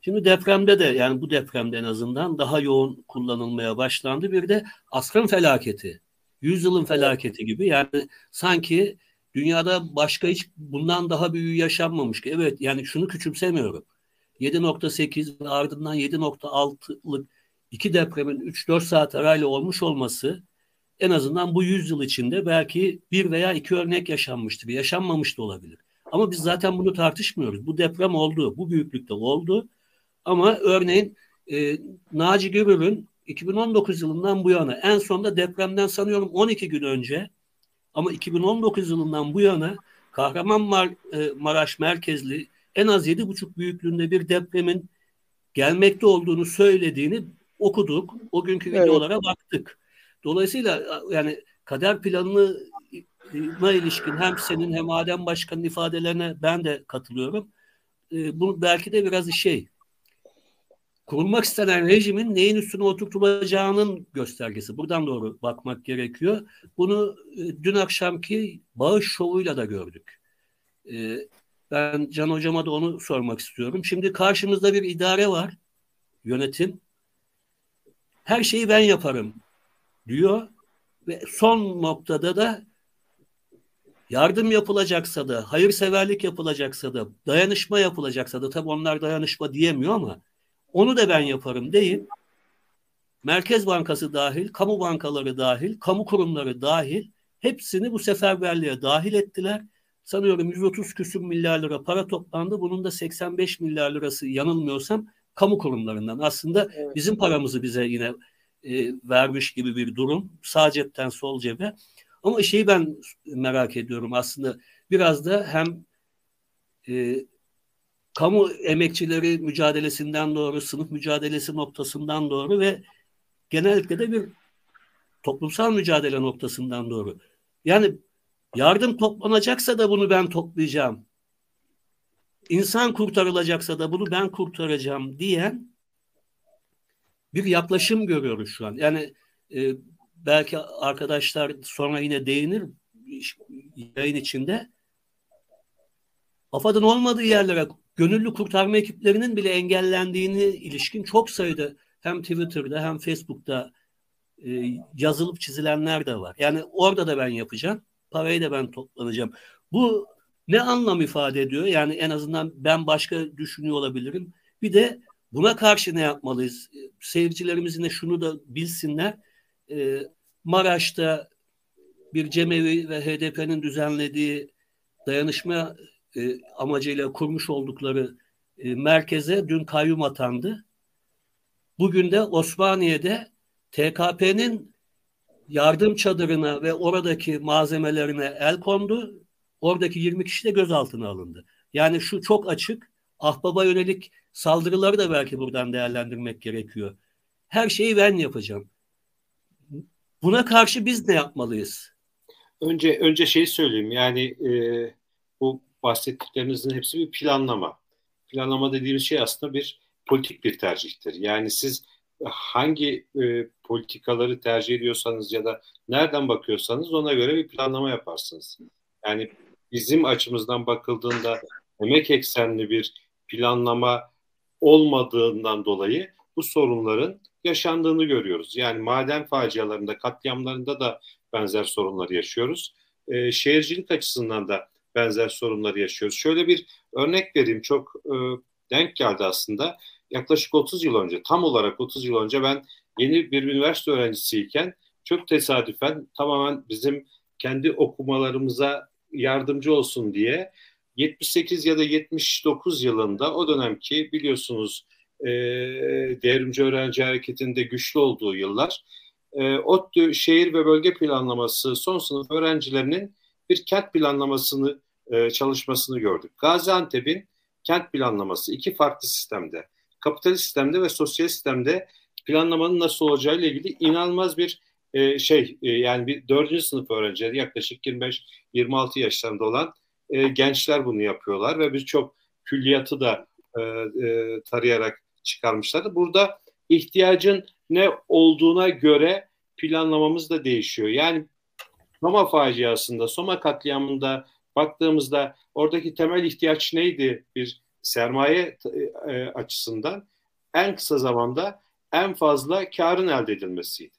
Şimdi depremde de yani bu depremde en azından daha yoğun kullanılmaya başlandı. Bir de asrın felaketi, yüzyılın felaketi gibi yani sanki dünyada başka hiç bundan daha büyüğü yaşanmamış ki. Evet yani şunu küçümsemiyorum. 7.8 ve ardından 7.6'lık iki depremin 3-4 saat arayla olmuş olması en azından bu yüzyıl içinde belki bir veya iki örnek yaşanmıştır. Yaşanmamış da olabilir. Ama biz zaten bunu tartışmıyoruz. Bu deprem oldu. Bu büyüklükte oldu. Ama örneğin e, Naci Görür'ün 2019 yılından bu yana en sonunda depremden sanıyorum 12 gün önce ama 2019 yılından bu yana Kahramanmaraş e, merkezli en az 7,5 büyüklüğünde bir depremin gelmekte olduğunu söylediğini okuduk. O günkü evet. videolara baktık. Dolayısıyla yani kader planını ilişkin hem senin hem Adem Başkan'ın ifadelerine ben de katılıyorum. E, bu belki de biraz şey kurulmak istenen rejimin neyin üstüne oturtulacağının göstergesi. Buradan doğru bakmak gerekiyor. Bunu e, dün akşamki bağış şovuyla da gördük. E, ben Can Hocama da onu sormak istiyorum. Şimdi karşımızda bir idare var, yönetim. Her şeyi ben yaparım diyor ve son noktada da yardım yapılacaksa da, hayırseverlik yapılacaksa da, dayanışma yapılacaksa da tabii onlar dayanışma diyemiyor ama onu da ben yaparım deyip Merkez Bankası dahil, kamu bankaları dahil, kamu kurumları dahil hepsini bu seferberliğe dahil ettiler. Sanıyorum 130 küsür milyar lira para toplandı. Bunun da 85 milyar lirası yanılmıyorsam kamu kurumlarından. Aslında evet. bizim paramızı bize yine e, vermiş gibi bir durum. Sağ cepten sol cebe. Ama şeyi ben merak ediyorum aslında biraz da hem e, kamu emekçileri mücadelesinden doğru, sınıf mücadelesi noktasından doğru ve genellikle de bir toplumsal mücadele noktasından doğru. Yani yardım toplanacaksa da bunu ben toplayacağım. İnsan kurtarılacaksa da bunu ben kurtaracağım diyen bir yaklaşım görüyoruz şu an. Yani e, belki arkadaşlar sonra yine değinir yayın içinde AFAD'ın olmadığı yerlere gönüllü kurtarma ekiplerinin bile engellendiğini ilişkin çok sayıda hem Twitter'da hem Facebook'ta e, yazılıp çizilenler de var. Yani orada da ben yapacağım. Parayı da ben toplanacağım. Bu ne anlam ifade ediyor? Yani en azından ben başka düşünüyor olabilirim. Bir de buna karşı ne yapmalıyız? Seyircilerimizin de şunu da bilsinler. E, Maraş'ta bir cemevi ve HDP'nin düzenlediği dayanışma e, amacıyla kurmuş oldukları e, merkeze dün kayyum atandı. Bugün de Osmaniye'de TKP'nin yardım çadırına ve oradaki malzemelerine el kondu. Oradaki 20 kişi de gözaltına alındı. Yani şu çok açık. Ahbaba yönelik saldırıları da belki buradan değerlendirmek gerekiyor. Her şeyi ben yapacağım. Buna karşı biz ne yapmalıyız? Önce önce şey söyleyeyim. Yani e, bu bahsettiklerinizin hepsi bir planlama. Planlama dediğimiz şey aslında bir politik bir tercihtir. Yani siz hangi e, politikaları tercih ediyorsanız ya da nereden bakıyorsanız ona göre bir planlama yaparsınız. Yani bizim açımızdan bakıldığında emek eksenli bir planlama olmadığından dolayı bu sorunların yaşandığını görüyoruz. Yani maden facialarında, katliamlarında da benzer sorunları yaşıyoruz. E, şehircilik açısından da benzer sorunları yaşıyoruz. Şöyle bir örnek vereyim çok e, denk geldi aslında. Yaklaşık 30 yıl önce, tam olarak 30 yıl önce ben yeni bir üniversite öğrencisiyken çok tesadüfen tamamen bizim kendi okumalarımıza yardımcı olsun diye 78 ya da 79 yılında o dönemki biliyorsunuz e, devrimci öğrenci hareketinde güçlü olduğu yıllar e, ODTÜ şehir ve bölge planlaması son sınıf öğrencilerinin bir kent planlamasını e, çalışmasını gördük. Gaziantep'in kent planlaması iki farklı sistemde, kapitalist sistemde ve sosyal sistemde planlamanın nasıl olacağı ile ilgili inanılmaz bir e, şey e, yani bir dördüncü sınıf öğrencileri yaklaşık 25-26 yaşlarında olan e, gençler bunu yapıyorlar ve birçok külliyatı da e, e, tarayarak çıkarmışlardı. Burada ihtiyacın ne olduğuna göre planlamamız da değişiyor. Yani Soma faciasında, Soma katliamında baktığımızda oradaki temel ihtiyaç neydi bir sermaye e, açısından? En kısa zamanda en fazla karın elde edilmesiydi.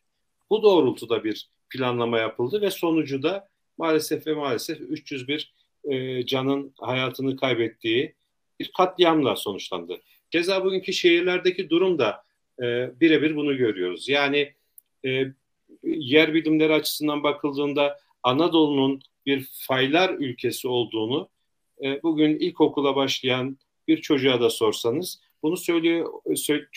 Bu doğrultuda bir planlama yapıldı ve sonucu da maalesef ve maalesef 301 e, canın hayatını kaybettiği bir katliamla sonuçlandı. Keza bugünkü şehirlerdeki durum da e, birebir bunu görüyoruz. Yani e, yer bilimleri açısından bakıldığında Anadolu'nun bir faylar ülkesi olduğunu e, bugün ilkokula başlayan bir çocuğa da sorsanız bunu söylüyor,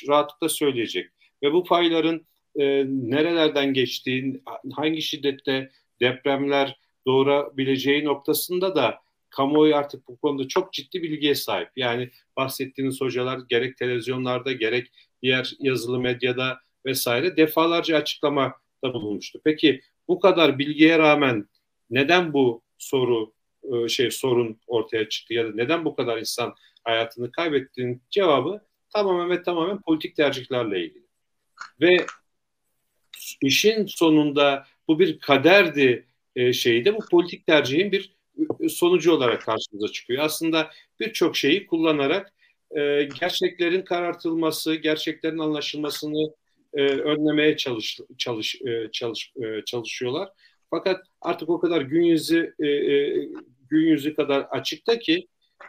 rahatlıkla söyleyecek. Ve bu fayların e, nerelerden geçtiği, hangi şiddette depremler doğurabileceği noktasında da kamuoyu artık bu konuda çok ciddi bilgiye sahip. Yani bahsettiğiniz hocalar gerek televizyonlarda gerek diğer yazılı medyada vesaire defalarca açıklama da bulunmuştu. Peki bu kadar bilgiye rağmen neden bu soru e, şey sorun ortaya çıktı ya da neden bu kadar insan hayatını kaybettiğinin cevabı tamamen ve tamamen politik tercihlerle ilgili. Ve işin sonunda bu bir kaderdi e, şeyde bu politik tercihin bir e, sonucu olarak karşımıza çıkıyor. Aslında birçok şeyi kullanarak e, gerçeklerin karartılması, gerçeklerin anlaşılmasını önlemeye çalış, çalış, çalış, çalışıyorlar. Fakat artık o kadar gün yüzü gün yüzü kadar açıkta ki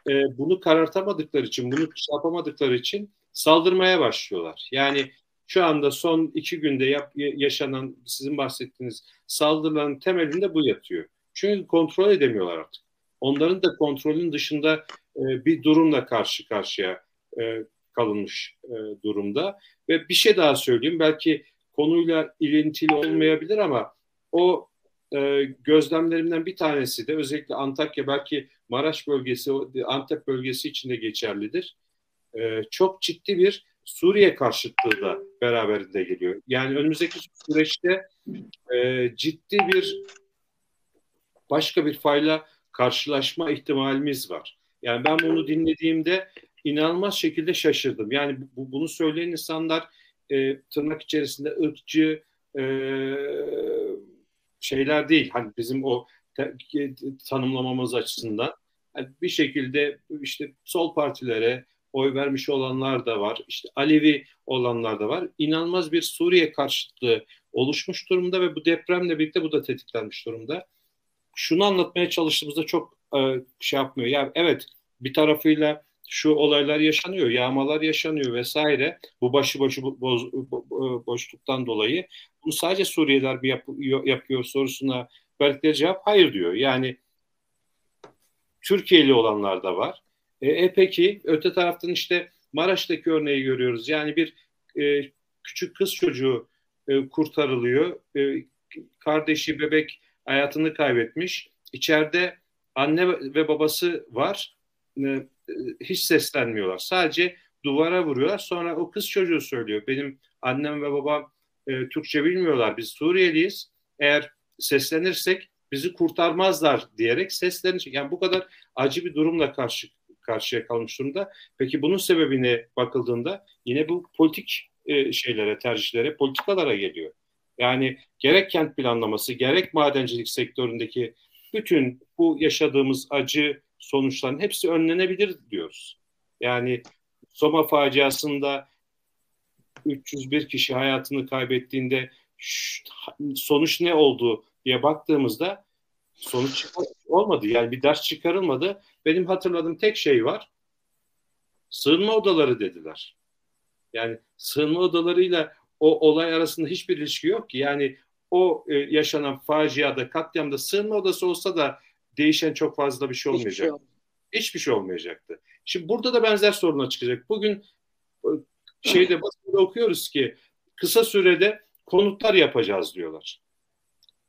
bunu karartamadıkları için, bunu şey yapamadıkları için saldırmaya başlıyorlar. Yani şu anda son iki günde yap, yaşanan sizin bahsettiğiniz saldırıların temelinde bu yatıyor. Çünkü kontrol edemiyorlar artık. Onların da kontrolün dışında e, bir durumla karşı karşıya e, kalınmış e, durumda. Ve bir şey daha söyleyeyim. Belki konuyla ilintili olmayabilir ama o e, gözlemlerimden bir tanesi de özellikle Antakya belki Maraş bölgesi, Antep bölgesi içinde geçerlidir. E, çok ciddi bir Suriye karşıtlığı da beraberinde geliyor. Yani önümüzdeki süreçte e, ciddi bir başka bir fayla karşılaşma ihtimalimiz var. Yani ben bunu dinlediğimde inanılmaz şekilde şaşırdım. Yani bu, bunu söyleyen insanlar e, tırnak içerisinde ırkçı e, şeyler değil. Hani bizim o te, tanımlamamız açısından Yani bir şekilde işte sol partilere oy vermiş olanlar da var. İşte Alevi olanlar da var. İnanılmaz bir Suriye karşıtlığı oluşmuş durumda ve bu depremle birlikte bu da tetiklenmiş durumda. Şunu anlatmaya çalıştığımızda çok e, şey yapmıyor. Yani evet bir tarafıyla şu olaylar yaşanıyor, yağmalar yaşanıyor vesaire. Bu başıboş boz, boşluktan dolayı bunu sadece Suriyeliler mi yapıyor, yapıyor sorusuna verdikleri cevap hayır diyor. Yani Türkiye'li olanlar da var. E, e peki öte taraftan işte Maraş'taki örneği görüyoruz. Yani bir e, küçük kız çocuğu e, kurtarılıyor. E, kardeşi bebek hayatını kaybetmiş. İçeride anne ve babası var. E, hiç seslenmiyorlar. Sadece duvara vuruyorlar. Sonra o kız çocuğu söylüyor. Benim annem ve babam e, Türkçe bilmiyorlar. Biz Suriyeliyiz. Eğer seslenirsek bizi kurtarmazlar diyerek seslenecek. Yani bu kadar acı bir durumla karşı karşıya kalmış durumda. Peki bunun sebebine bakıldığında yine bu politik e, şeylere, tercihlere, politikalara geliyor. Yani gerek kent planlaması, gerek madencilik sektöründeki bütün bu yaşadığımız acı sonuçların hepsi önlenebilir diyoruz. Yani Soma faciasında 301 kişi hayatını kaybettiğinde sonuç ne oldu diye baktığımızda sonuç olmadı. Yani bir ders çıkarılmadı. Benim hatırladığım tek şey var. Sığınma odaları dediler. Yani sığınma odalarıyla o olay arasında hiçbir ilişki yok ki. Yani o e, yaşanan faciada, katliamda sığınma odası olsa da değişen çok fazla bir şey olmayacak. Hiçbir şey, Hiçbir şey olmayacaktı. Şimdi burada da benzer sorunlar çıkacak. Bugün e, şeyde basında okuyoruz ki kısa sürede konutlar yapacağız diyorlar.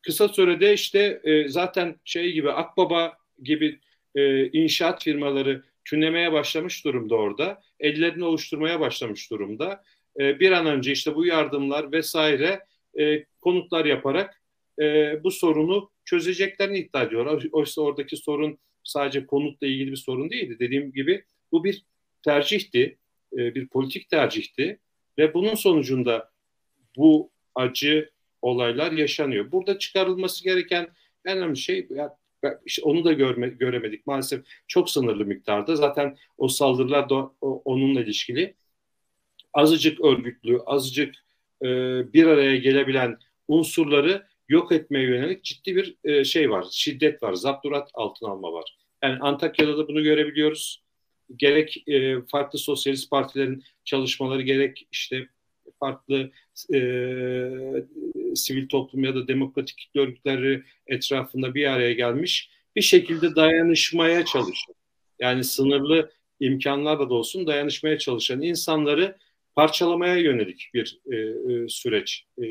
Kısa sürede işte e, zaten şey gibi Akbaba gibi e, inşaat firmaları tünlemeye başlamış durumda orada. Ellerini oluşturmaya başlamış durumda. E, bir an önce işte bu yardımlar vesaire e, konutlar yaparak e, bu sorunu çözeceklerini iddia ediyorlar. Oysa oradaki sorun sadece konutla ilgili bir sorun değildi. Dediğim gibi bu bir tercihti, e, bir politik tercihti ve bunun sonucunda bu acı olaylar yaşanıyor. Burada çıkarılması gereken en önemli şey ya, işte onu da görme, göremedik maalesef çok sınırlı miktarda. Zaten o saldırılar da o, onunla ilişkili. Azıcık örgütlü, azıcık e, bir araya gelebilen unsurları yok etmeye yönelik ciddi bir e, şey var, şiddet var, zapturat altına alma var. Yani Antakya'da da bunu görebiliyoruz. Gerek e, farklı sosyalist partilerin çalışmaları, gerek işte farklı e, sivil toplum ya da demokratik örgütleri etrafında bir araya gelmiş bir şekilde dayanışmaya çalışan yani sınırlı imkanlarla da olsun dayanışmaya çalışan insanları parçalamaya yönelik bir e, e, süreç e,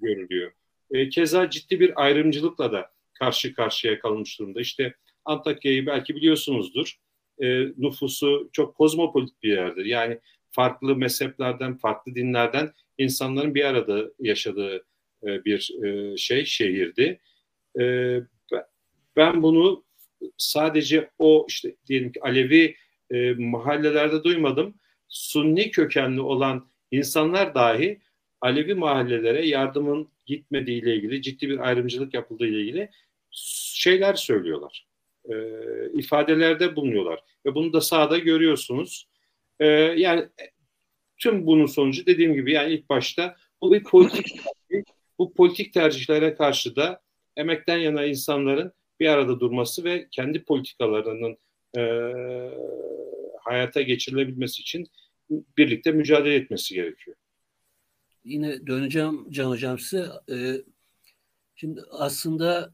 görülüyor. E, keza ciddi bir ayrımcılıkla da karşı karşıya kalmış durumda. İşte Antakya'yı belki biliyorsunuzdur. E, nüfusu çok kozmopolit bir yerdir. Yani farklı mezheplerden, farklı dinlerden insanların bir arada yaşadığı e, bir e, şey, şehirdi. E, ben bunu sadece o işte diyelim ki Alevi mahallelerde duymadım. Sunni kökenli olan insanlar dahi Alevi mahallelere yardımın gitmediği ile ilgili ciddi bir ayrımcılık yapıldığı ile ilgili şeyler söylüyorlar. E, ifadelerde bulunuyorlar. Ve bunu da sahada görüyorsunuz. E, yani tüm bunun sonucu dediğim gibi yani ilk başta bu bir politik. Bu politik tercihlere karşı da emekten yana insanların bir arada durması ve kendi politikalarının e, hayata geçirilebilmesi için birlikte mücadele etmesi gerekiyor yine döneceğim Can Hocam size. E, şimdi aslında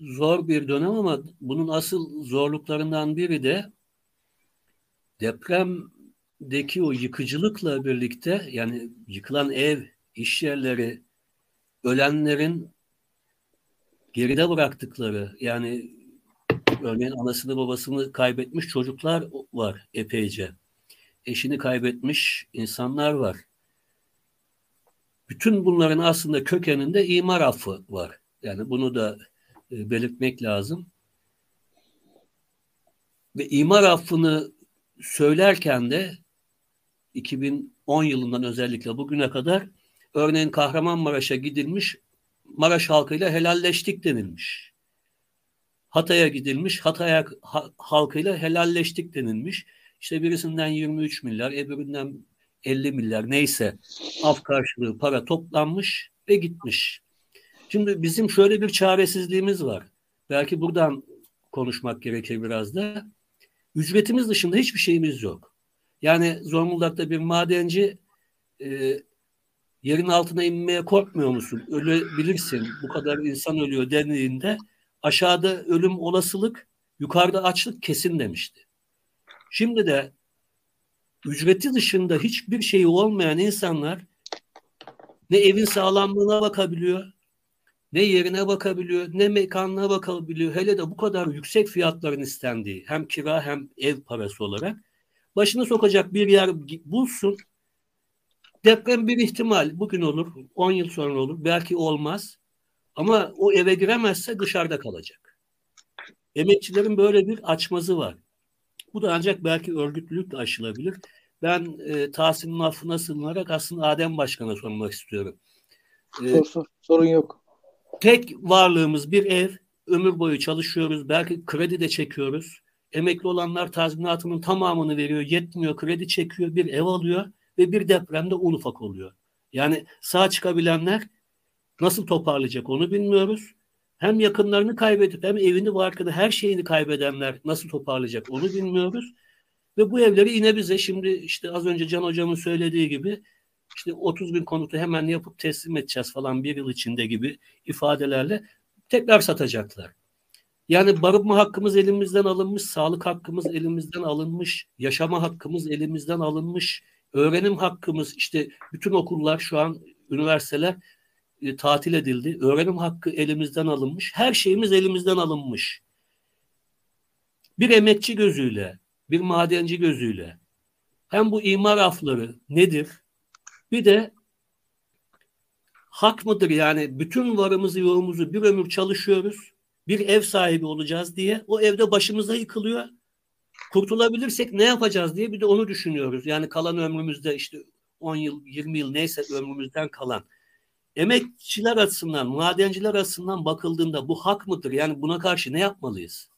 zor bir dönem ama bunun asıl zorluklarından biri de depremdeki o yıkıcılıkla birlikte yani yıkılan ev, iş yerleri, ölenlerin geride bıraktıkları yani örneğin anasını babasını kaybetmiş çocuklar var epeyce. Eşini kaybetmiş insanlar var. Bütün bunların aslında kökeninde imar affı var. Yani bunu da e, belirtmek lazım. Ve imar affını söylerken de 2010 yılından özellikle bugüne kadar örneğin Kahramanmaraş'a gidilmiş Maraş halkıyla helalleştik denilmiş. Hatay'a gidilmiş, Hatay halkıyla helalleştik denilmiş. İşte birisinden 23 milyar, öbüründen 50 milyar neyse af karşılığı para toplanmış ve gitmiş. Şimdi bizim şöyle bir çaresizliğimiz var. Belki buradan konuşmak gerekir biraz da. Ücretimiz dışında hiçbir şeyimiz yok. Yani Zonguldak'ta bir madenci yerin altına inmeye korkmuyor musun? Ölebilirsin. Bu kadar insan ölüyor denildiğinde aşağıda ölüm olasılık, yukarıda açlık kesin demişti. Şimdi de ücreti dışında hiçbir şeyi olmayan insanlar ne evin sağlamlığına bakabiliyor, ne yerine bakabiliyor, ne mekanına bakabiliyor. Hele de bu kadar yüksek fiyatların istendiği hem kira hem ev parası olarak başını sokacak bir yer bulsun. Deprem bir ihtimal. Bugün olur, 10 yıl sonra olur, belki olmaz. Ama o eve giremezse dışarıda kalacak. Emekçilerin böyle bir açmazı var. Bu da ancak belki örgütlülükle aşılabilir. Ben e, Tahsin'in affına sığınarak aslında Adem Başkan'a sormak istiyorum. E, sor, sor, sorun yok. Tek varlığımız bir ev. Ömür boyu çalışıyoruz. Belki kredi de çekiyoruz. Emekli olanlar tazminatının tamamını veriyor. Yetmiyor. Kredi çekiyor. Bir ev alıyor. Ve bir depremde un ufak oluyor. Yani sağ çıkabilenler nasıl toparlayacak onu bilmiyoruz. Hem yakınlarını kaybedip hem evini barkını her şeyini kaybedenler nasıl toparlayacak onu bilmiyoruz. Ve bu evleri yine bize şimdi işte az önce Can Hocam'ın söylediği gibi işte 30 bin konutu hemen yapıp teslim edeceğiz falan bir yıl içinde gibi ifadelerle tekrar satacaklar. Yani barınma hakkımız elimizden alınmış, sağlık hakkımız elimizden alınmış, yaşama hakkımız elimizden alınmış, öğrenim hakkımız işte bütün okullar şu an üniversiteler e, tatil edildi. Öğrenim hakkı elimizden alınmış. Her şeyimiz elimizden alınmış. Bir emekçi gözüyle, bir madenci gözüyle hem bu imar afları nedir? Bir de hak mıdır yani bütün varımızı yoğumuzu bir ömür çalışıyoruz. Bir ev sahibi olacağız diye o evde başımıza yıkılıyor. Kurtulabilirsek ne yapacağız diye bir de onu düşünüyoruz. Yani kalan ömrümüzde işte 10 yıl 20 yıl neyse ömrümüzden kalan. Emekçiler açısından, madenciler açısından bakıldığında bu hak mıdır? Yani buna karşı ne yapmalıyız?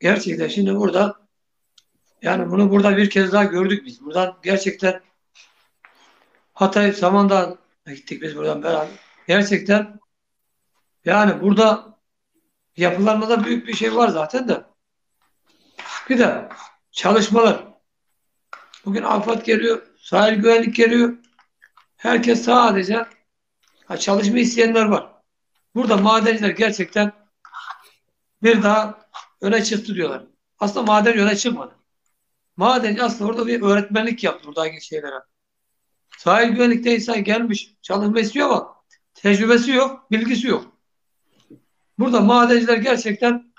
Gerçekten şimdi burada yani bunu burada bir kez daha gördük biz. Buradan gerçekten Hatay Samandağ gittik biz buradan beraber. Gerçekten yani burada yapılanmada büyük bir şey var zaten de. Bir de çalışmalar. Bugün AFAD geliyor, sahil güvenlik geliyor. Herkes sadece ha, çalışma isteyenler var. Burada madenciler gerçekten bir daha öne çıktı diyorlar. Aslında maden öne çıkmadı. Madenci aslında orada bir öğretmenlik yaptı buradaki şeylere. Sahil güvenlikte insan gelmiş, çalışma istiyor ama tecrübesi yok, bilgisi yok. Burada madenciler gerçekten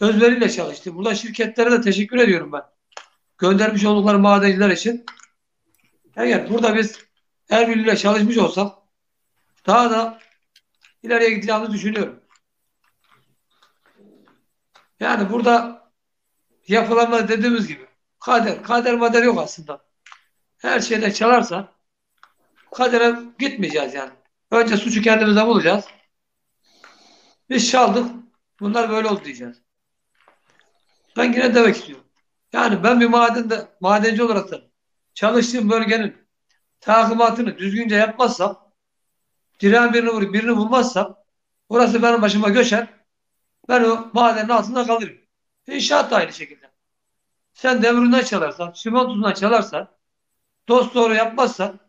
özveriyle çalıştı. Burada şirketlere de teşekkür ediyorum ben. Göndermiş oldukları madenciler için. Eğer burada biz el birliğiyle çalışmış olsak daha da ileriye gideceğimizi düşünüyorum. Yani burada yapılanma dediğimiz gibi kader, kader mader yok aslında. Her şeyde çalarsa kadere gitmeyeceğiz yani. Önce suçu kendimize bulacağız. Biz çaldık. Bunlar böyle oldu diyeceğiz. Ben yine demek istiyorum. Yani ben bir madende, madenci olarak da çalıştığım bölgenin takimatını düzgünce yapmazsam, diren birini vurup birini bulmazsam, orası benim başıma göçer. Ben o madenin altında kalırım. İnşaat da aynı şekilde. Sen demirinden çalarsan, simontundan çalarsan, dost doğru yapmazsan,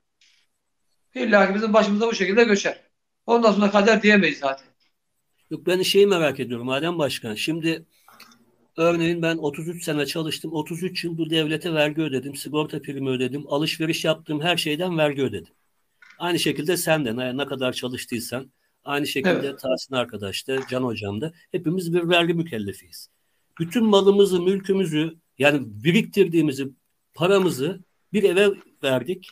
illa ki bizim başımıza bu şekilde göçer. Ondan sonra kader diyemeyiz zaten. Yok ben şeyi merak ediyorum Madem Başkan. Şimdi örneğin ben 33 sene çalıştım. 33 yıl bu devlete vergi ödedim. Sigorta primi ödedim. Alışveriş yaptığım her şeyden vergi ödedim. Aynı şekilde sen de ne, ne kadar çalıştıysan Aynı şekilde evet. Tahsin arkadaş da, Can hocam da hepimiz bir vergi mükellefiyiz. Bütün malımızı, mülkümüzü yani biriktirdiğimizi, paramızı bir eve verdik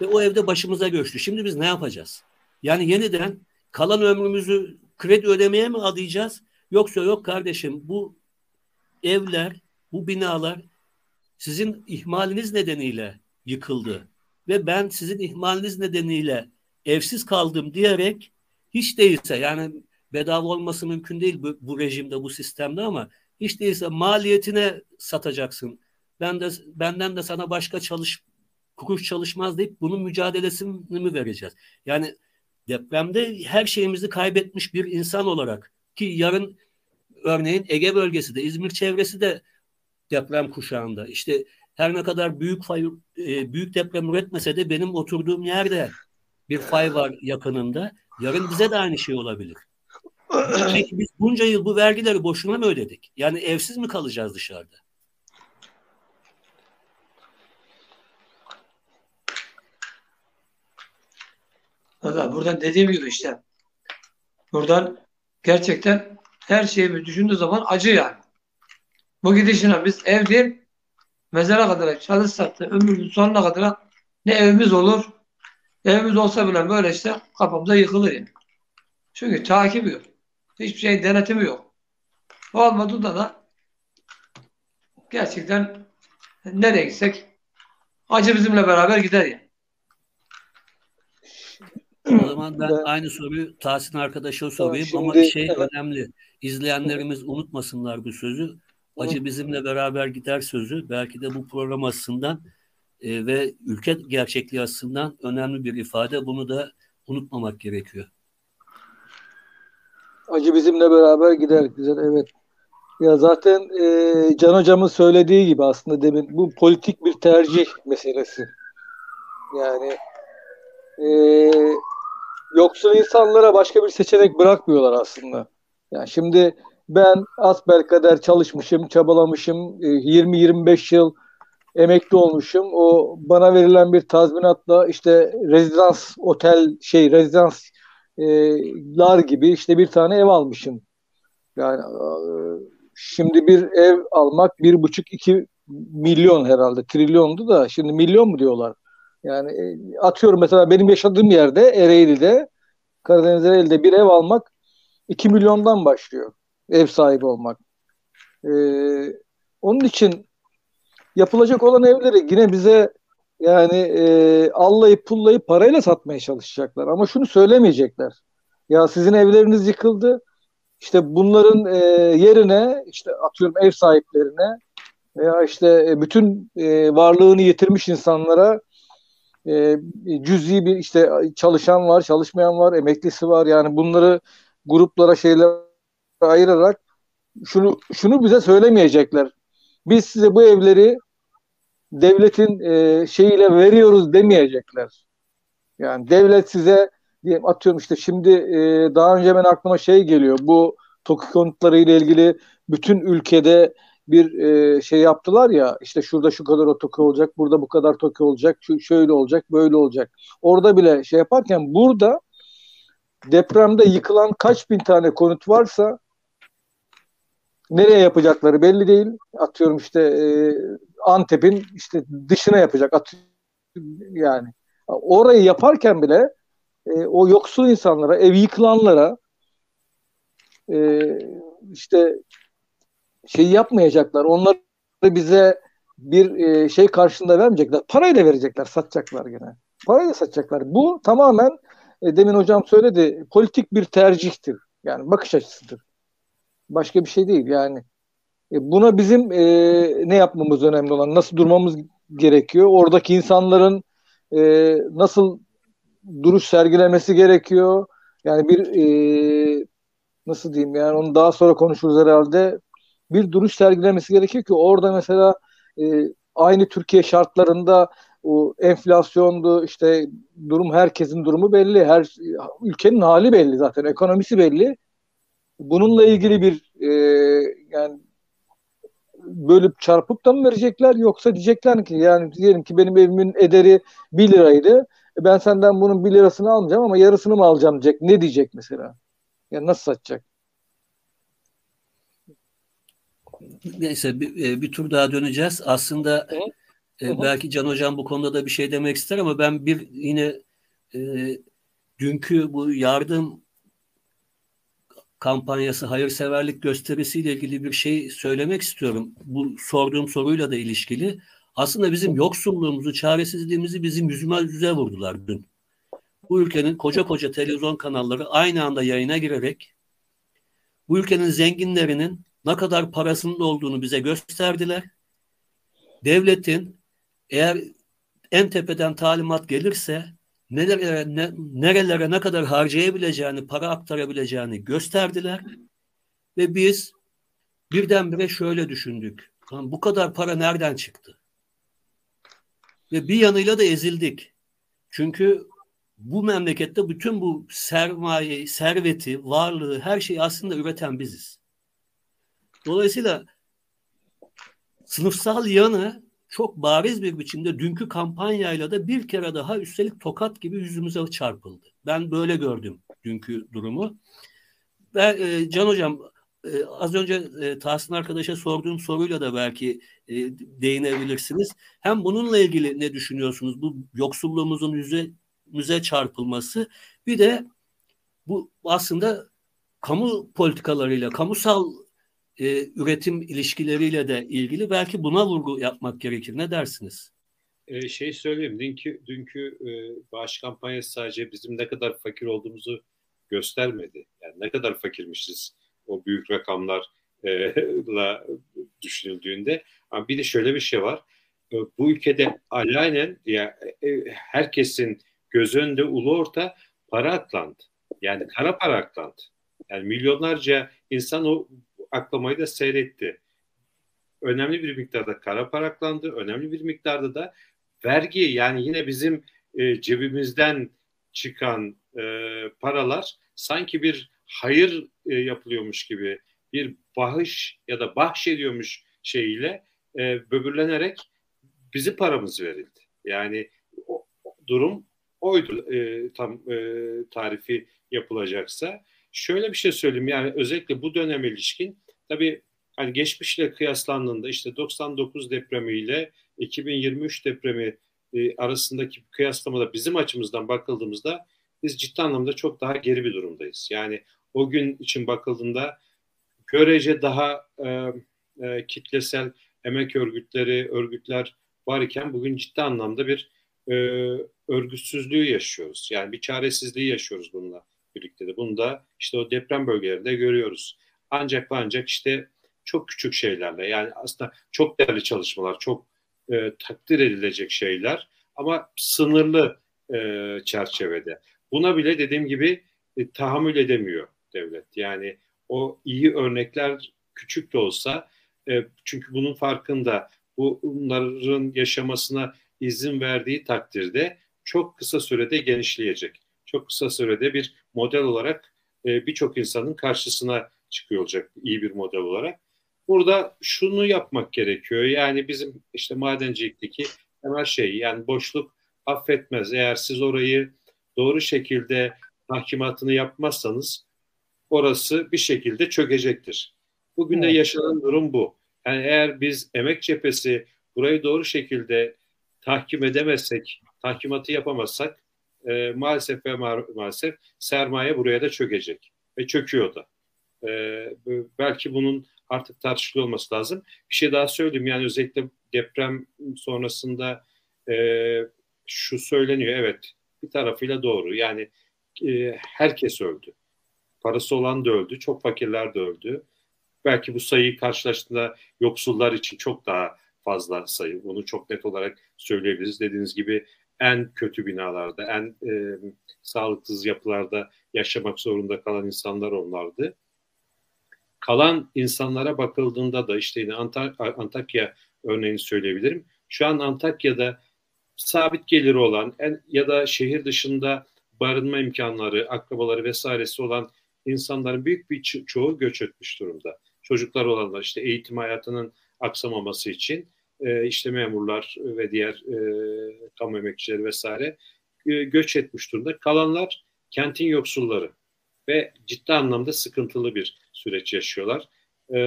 ve o evde başımıza göçtü. Şimdi biz ne yapacağız? Yani yeniden kalan ömrümüzü kredi ödemeye mi adayacağız? Yoksa yok kardeşim bu evler, bu binalar sizin ihmaliniz nedeniyle yıkıldı. ve ben sizin ihmaliniz nedeniyle evsiz kaldım diyerek hiç değilse yani bedava olması mümkün değil bu, bu rejimde bu sistemde ama hiç değilse maliyetine satacaksın. Ben de benden de sana başka çalış kuruş çalışmaz deyip bunun mücadelesini mi vereceğiz? Yani depremde her şeyimizi kaybetmiş bir insan olarak ki yarın örneğin Ege bölgesi de İzmir çevresi de deprem kuşağında. İşte her ne kadar büyük fay, e, büyük deprem üretmese de benim oturduğum yerde bir fay var yakınında. Yarın bize de aynı şey olabilir. Peki biz bunca yıl bu vergileri boşuna mı ödedik? Yani evsiz mi kalacağız dışarıda? Valla buradan dediğim gibi işte buradan gerçekten her şeyi düşündüğü zaman acı yani. Bu gidişine biz ev değil mezara kadar çalışsak da ömrümüzün sonuna kadar ne evimiz olur evimiz olsa bile böyle işte kafamıza yıkılır yani. Çünkü takibi yok. Hiçbir şey denetimi yok. Olmadığında da gerçekten nereye gitsek acı bizimle beraber gider yani. O zaman ben aynı soruyu Tahsin arkadaşa sorayım şimdi, ama şey evet. önemli. İzleyenlerimiz unutmasınlar bu sözü. Acı bizimle beraber gider sözü. Belki de bu program açısından e, ve ülke gerçekliği açısından önemli bir ifade. Bunu da unutmamak gerekiyor. Acı bizimle beraber gider. Güzel evet. Ya zaten e, Can Hocam'ın söylediği gibi aslında demin bu politik bir tercih meselesi. Yani e, yoksul insanlara başka bir seçenek bırakmıyorlar aslında. Yani şimdi ben asbelkader çalışmışım, çabalamışım, 20-25 e, yıl emekli olmuşum. O bana verilen bir tazminatla işte rezidans otel şey rezidanslar gibi işte bir tane ev almışım. Yani e, şimdi bir ev almak bir buçuk iki milyon herhalde trilyondu da şimdi milyon mu diyorlar. Yani e, atıyorum mesela benim yaşadığım yerde Ereğli'de Karadeniz Ereğli'de bir ev almak 2 milyondan başlıyor. Ev sahibi olmak. Ee, onun için yapılacak olan evleri yine bize yani e, allayıp pullayıp parayla satmaya çalışacaklar. Ama şunu söylemeyecekler. Ya sizin evleriniz yıkıldı. İşte bunların e, yerine işte atıyorum ev sahiplerine veya işte e, bütün e, varlığını yitirmiş insanlara e, cüzi bir işte çalışan var, çalışmayan var, emeklisi var. Yani bunları gruplara şeyler ayırarak şunu şunu bize söylemeyecekler. Biz size bu evleri devletin e, şeyiyle veriyoruz demeyecekler. Yani devlet size diyelim atıyorum işte şimdi e, daha önce ben aklıma şey geliyor. Bu TOKİ konutları ile ilgili bütün ülkede bir e, şey yaptılar ya işte şurada şu kadar otoki olacak, burada bu kadar toki olacak, şu şöyle olacak, böyle olacak. Orada bile şey yaparken burada depremde yıkılan kaç bin tane konut varsa nereye yapacakları belli değil. Atıyorum işte e, Antep'in işte dışına yapacak. At yani orayı yaparken bile e, o yoksul insanlara, ev yıkılanlara e, işte şey yapmayacaklar. Onlar bize bir e, şey karşılığında vermeyecekler. Parayla verecekler, satacaklar gene. Parayla satacaklar. Bu tamamen e, demin hocam söyledi politik bir tercihtir. Yani bakış açısıdır. Başka bir şey değil yani. E, buna bizim e, ne yapmamız önemli olan, nasıl durmamız gerekiyor? Oradaki insanların e, nasıl duruş sergilemesi gerekiyor? Yani bir e, nasıl diyeyim yani onu daha sonra konuşuruz herhalde bir duruş sergilemesi gerekiyor ki orada mesela e, aynı Türkiye şartlarında o enflasyondu işte durum herkesin durumu belli. Her ülkenin hali belli zaten. Ekonomisi belli. Bununla ilgili bir e, yani bölüp çarpıp da mı verecekler yoksa diyecekler ki yani diyelim ki benim evimin ederi 1 liraydı. E ben senden bunun 1 lirasını almayacağım ama yarısını mı alacağım diyecek. Ne diyecek mesela? Yani nasıl satacak? Neyse bir, e, bir tur daha döneceğiz. Aslında e, belki Can Hocam bu konuda da bir şey demek ister ama ben bir yine e, dünkü bu yardım kampanyası, hayırseverlik gösterisiyle ilgili bir şey söylemek istiyorum. Bu sorduğum soruyla da ilişkili. Aslında bizim yoksulluğumuzu, çaresizliğimizi bizim yüzüme yüze vurdular dün. Bu ülkenin koca koca televizyon kanalları aynı anda yayına girerek bu ülkenin zenginlerinin ne kadar parasının olduğunu bize gösterdiler. Devletin eğer en tepeden talimat gelirse nerelere ne, nerelere ne kadar harcayabileceğini, para aktarabileceğini gösterdiler. Ve biz birdenbire şöyle düşündük. Bu kadar para nereden çıktı? Ve bir yanıyla da ezildik. Çünkü bu memlekette bütün bu sermaye, serveti, varlığı, her şeyi aslında üreten biziz. Dolayısıyla sınıfsal yanı çok bariz bir biçimde dünkü kampanyayla da bir kere daha üstelik tokat gibi yüzümüze çarpıldı. Ben böyle gördüm dünkü durumu. Ve e, Can Hocam e, az önce e, Tahsin arkadaşa sorduğum soruyla da belki e, değinebilirsiniz. Hem bununla ilgili ne düşünüyorsunuz? Bu yoksulluğumuzun yüze müze çarpılması bir de bu aslında kamu politikalarıyla, kamusal e, üretim ilişkileriyle de ilgili belki buna vurgu yapmak gerekir. Ne dersiniz? E, şey söyleyeyim, dünkü, dünkü e, bağış kampanyası sadece bizim ne kadar fakir olduğumuzu göstermedi. Yani ne kadar fakirmişiz o büyük rakamlarla düşünüldüğünde. Ama bir de şöyle bir şey var. E, bu ülkede alenen ya, e, herkesin göz önünde ulu orta para aklandı. Yani kara para aklandı. Yani milyonlarca insan o aklamayı da seyretti. Önemli bir miktarda kara para aklandı. Önemli bir miktarda da vergi yani yine bizim e, cebimizden çıkan e, paralar sanki bir hayır e, yapılıyormuş gibi bir bahış ya da bahşediyormuş şeyiyle e, böbürlenerek bizi paramız verildi. Yani o, durum oydu e, tam e, tarifi yapılacaksa. Şöyle bir şey söyleyeyim yani özellikle bu dönem ilişkin tabii hani geçmişle kıyaslandığında işte 99 depremiyle 2023 depremi e, arasındaki kıyaslamada bizim açımızdan bakıldığımızda biz ciddi anlamda çok daha geri bir durumdayız. Yani o gün için bakıldığında görece daha e, e, kitlesel emek örgütleri, örgütler var iken bugün ciddi anlamda bir e, örgütsüzlüğü yaşıyoruz. Yani bir çaresizliği yaşıyoruz bununla birlikte de. Bunu da işte o deprem bölgelerinde görüyoruz. Ancak ve ancak işte çok küçük şeylerle yani aslında çok değerli çalışmalar, çok e, takdir edilecek şeyler ama sınırlı e, çerçevede. Buna bile dediğim gibi e, tahammül edemiyor devlet. Yani o iyi örnekler küçük de olsa e, çünkü bunun farkında bunların yaşamasına izin verdiği takdirde çok kısa sürede genişleyecek. Çok kısa sürede bir model olarak e, birçok insanın karşısına çıkıyor olacak iyi bir model olarak. Burada şunu yapmak gerekiyor. Yani bizim işte madencilikteki temel şey yani boşluk affetmez. Eğer siz orayı doğru şekilde tahkimatını yapmazsanız orası bir şekilde çökecektir. Bugün de yaşanan durum bu. Yani eğer biz emek cephesi burayı doğru şekilde tahkim edemezsek, tahkimatı yapamazsak e, maalesef ve ma- maalesef sermaye buraya da çökecek. Ve çöküyor da. E, belki bunun artık tartışılı olması lazım. Bir şey daha söyleyeyim. Yani özellikle deprem sonrasında e, şu söyleniyor. Evet bir tarafıyla doğru. Yani e, herkes öldü. Parası olan da öldü. Çok fakirler de öldü. Belki bu sayıyı karşılaştığında yoksullar için çok daha fazla sayı. Bunu çok net olarak söyleyebiliriz. Dediğiniz gibi en kötü binalarda, en e, sağlıksız yapılarda yaşamak zorunda kalan insanlar onlardı. Kalan insanlara bakıldığında da işte yine Antak Antakya örneğini söyleyebilirim. Şu an Antakya'da sabit geliri olan en, ya da şehir dışında barınma imkanları, akrabaları vesairesi olan insanların büyük bir ço- çoğu göç etmiş durumda. Çocuklar olanlar işte eğitim hayatının aksamaması için e, işte memurlar ve diğer e, kamu emekçileri vesaire e, göç etmiş durumda. Kalanlar kentin yoksulları ve ciddi anlamda sıkıntılı bir süreç yaşıyorlar. E,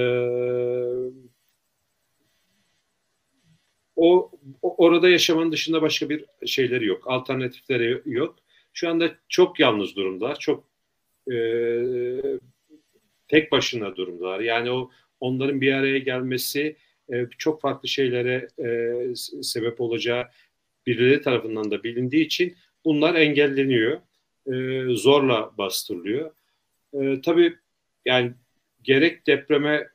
o, o orada yaşamanın dışında başka bir şeyleri yok, alternatifleri yok. Şu anda çok yalnız durumdalar, çok e, tek başına durumdalar. Yani o onların bir araya gelmesi e, çok farklı şeylere e, sebep olacağı birileri tarafından da bilindiği için bunlar engelleniyor. E, zorla bastırılıyor. E, tabii yani gerek depreme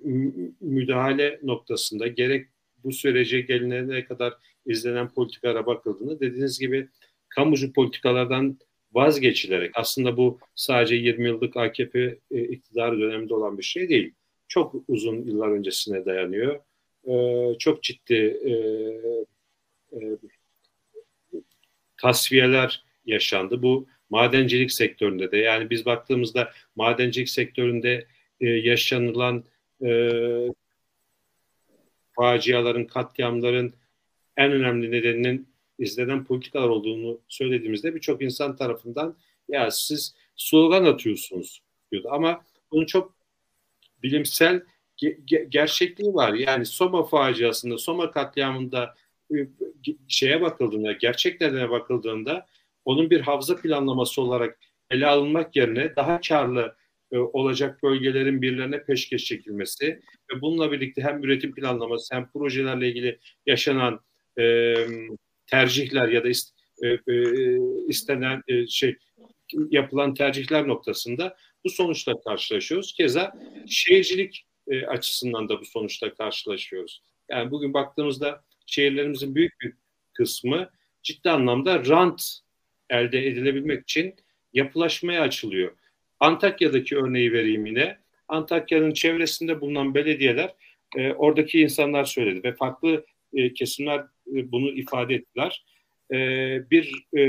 müdahale noktasında gerek bu sürece gelinene kadar izlenen politikalara bakıldığında dediğiniz gibi kamucu politikalardan vazgeçilerek aslında bu sadece 20 yıllık AKP e, iktidar döneminde olan bir şey değil. Çok uzun yıllar öncesine dayanıyor. E, çok ciddi e, e, tasfiyeler yaşandı. Bu madencilik sektöründe de yani biz baktığımızda madencilik sektöründe e, yaşanılan e, faciaların, katliamların en önemli nedeninin izlenen politikalar olduğunu söylediğimizde birçok insan tarafından ya siz slogan atıyorsunuz diyordu. Ama bunun çok bilimsel ge- gerçekliği var. Yani Soma faciasında, Soma katliamında e, şeye bakıldığında, gerçeklerine bakıldığında onun bir havza planlaması olarak ele alınmak yerine daha karlı e, olacak bölgelerin birilerine peşkeş çekilmesi ve bununla birlikte hem üretim planlaması hem projelerle ilgili yaşanan e, tercihler ya da ist, e, e, istenen e, şey yapılan tercihler noktasında bu sonuçla karşılaşıyoruz. Keza şehircilik e, açısından da bu sonuçla karşılaşıyoruz. Yani bugün baktığımızda şehirlerimizin büyük bir kısmı ciddi anlamda rant elde edilebilmek için yapılaşmaya açılıyor. Antakya'daki örneği vereyim yine. Antakya'nın çevresinde bulunan belediyeler e, oradaki insanlar söyledi ve farklı e, kesimler e, bunu ifade ettiler. E, bir e,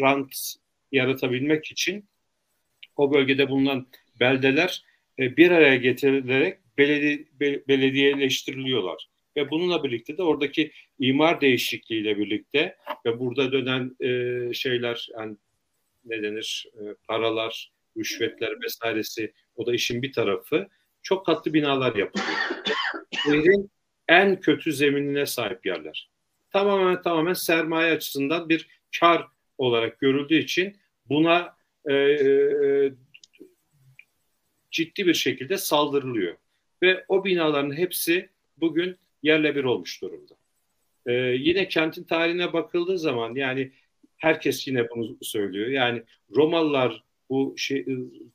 rant yaratabilmek için o bölgede bulunan beldeler e, bir araya getirilerek beledi, be, belediyeleştiriliyorlar. Ve bununla birlikte de oradaki imar değişikliğiyle birlikte ve burada dönen e, şeyler yani ne denir e, paralar, rüşvetler vesairesi o da işin bir tarafı çok katlı binalar yapılıyor. Şehrin en kötü zeminine sahip yerler. Tamamen tamamen sermaye açısından bir kar olarak görüldüğü için buna e, e, ciddi bir şekilde saldırılıyor. Ve o binaların hepsi bugün yerle bir olmuş durumda. E, yine kentin tarihine bakıldığı zaman yani herkes yine bunu söylüyor. Yani Romalılar bu şey,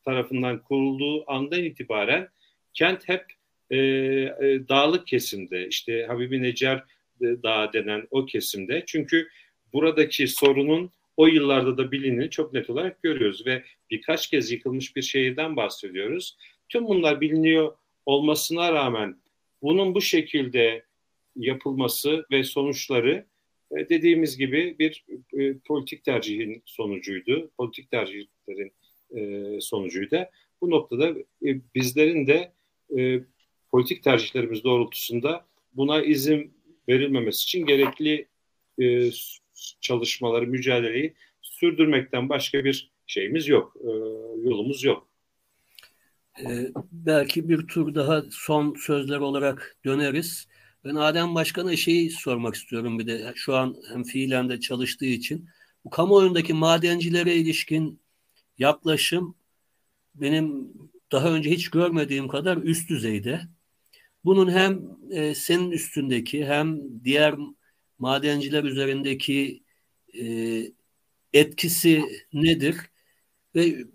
tarafından kurulduğu andan itibaren kent hep e, e, dağlık kesimde işte Habibi Necar Dağı denen o kesimde. Çünkü buradaki sorunun o yıllarda da bilinini çok net olarak görüyoruz ve birkaç kez yıkılmış bir şehirden bahsediyoruz. Tüm bunlar biliniyor olmasına rağmen bunun bu şekilde yapılması ve sonuçları e, dediğimiz gibi bir e, politik tercihin sonucuydu. Politik tercihlerin e, sonucuydu. Bu noktada bizlerin de politik tercihlerimiz doğrultusunda buna izin verilmemesi için gerekli çalışmaları, mücadeleyi sürdürmekten başka bir şeyimiz yok, yolumuz yok. Ee, belki bir tur daha son sözler olarak döneriz. Ben Adem Başkan'a şeyi sormak istiyorum bir de şu an hem fiilen de çalıştığı için. Bu kamuoyundaki madencilere ilişkin yaklaşım benim daha önce hiç görmediğim kadar üst düzeyde. Bunun hem e, senin üstündeki hem diğer madenciler üzerindeki e, etkisi nedir? Ve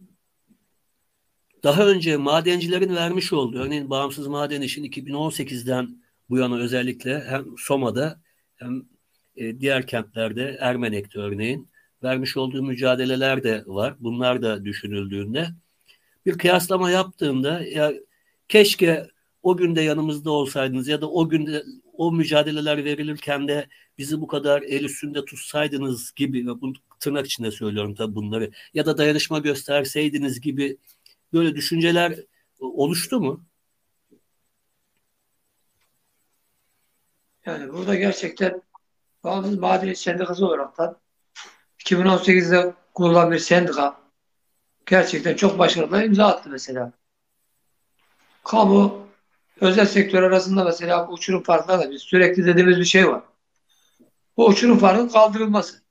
daha önce madencilerin vermiş olduğu, örneğin bağımsız maden işin 2018'den bu yana özellikle hem Soma'da hem e, diğer kentlerde Ermenek'te örneğin vermiş olduğu mücadeleler de var. Bunlar da düşünüldüğünde bir kıyaslama yaptığımda ya keşke o günde yanımızda olsaydınız ya da o günde o mücadeleler verilirken de bizi bu kadar el üstünde tutsaydınız gibi ve bu tırnak içinde söylüyorum tabii bunları ya da dayanışma gösterseydiniz gibi böyle düşünceler oluştu mu? Yani burada gerçekten Bağımsız Madeniyet Sendikası olarak 2018'de kurulan bir sendika gerçekten çok başarılı imza attı mesela. Kamu özel sektör arasında mesela uçurum farkları da biz sürekli dediğimiz bir şey var. Bu uçurum farkının kaldırılması.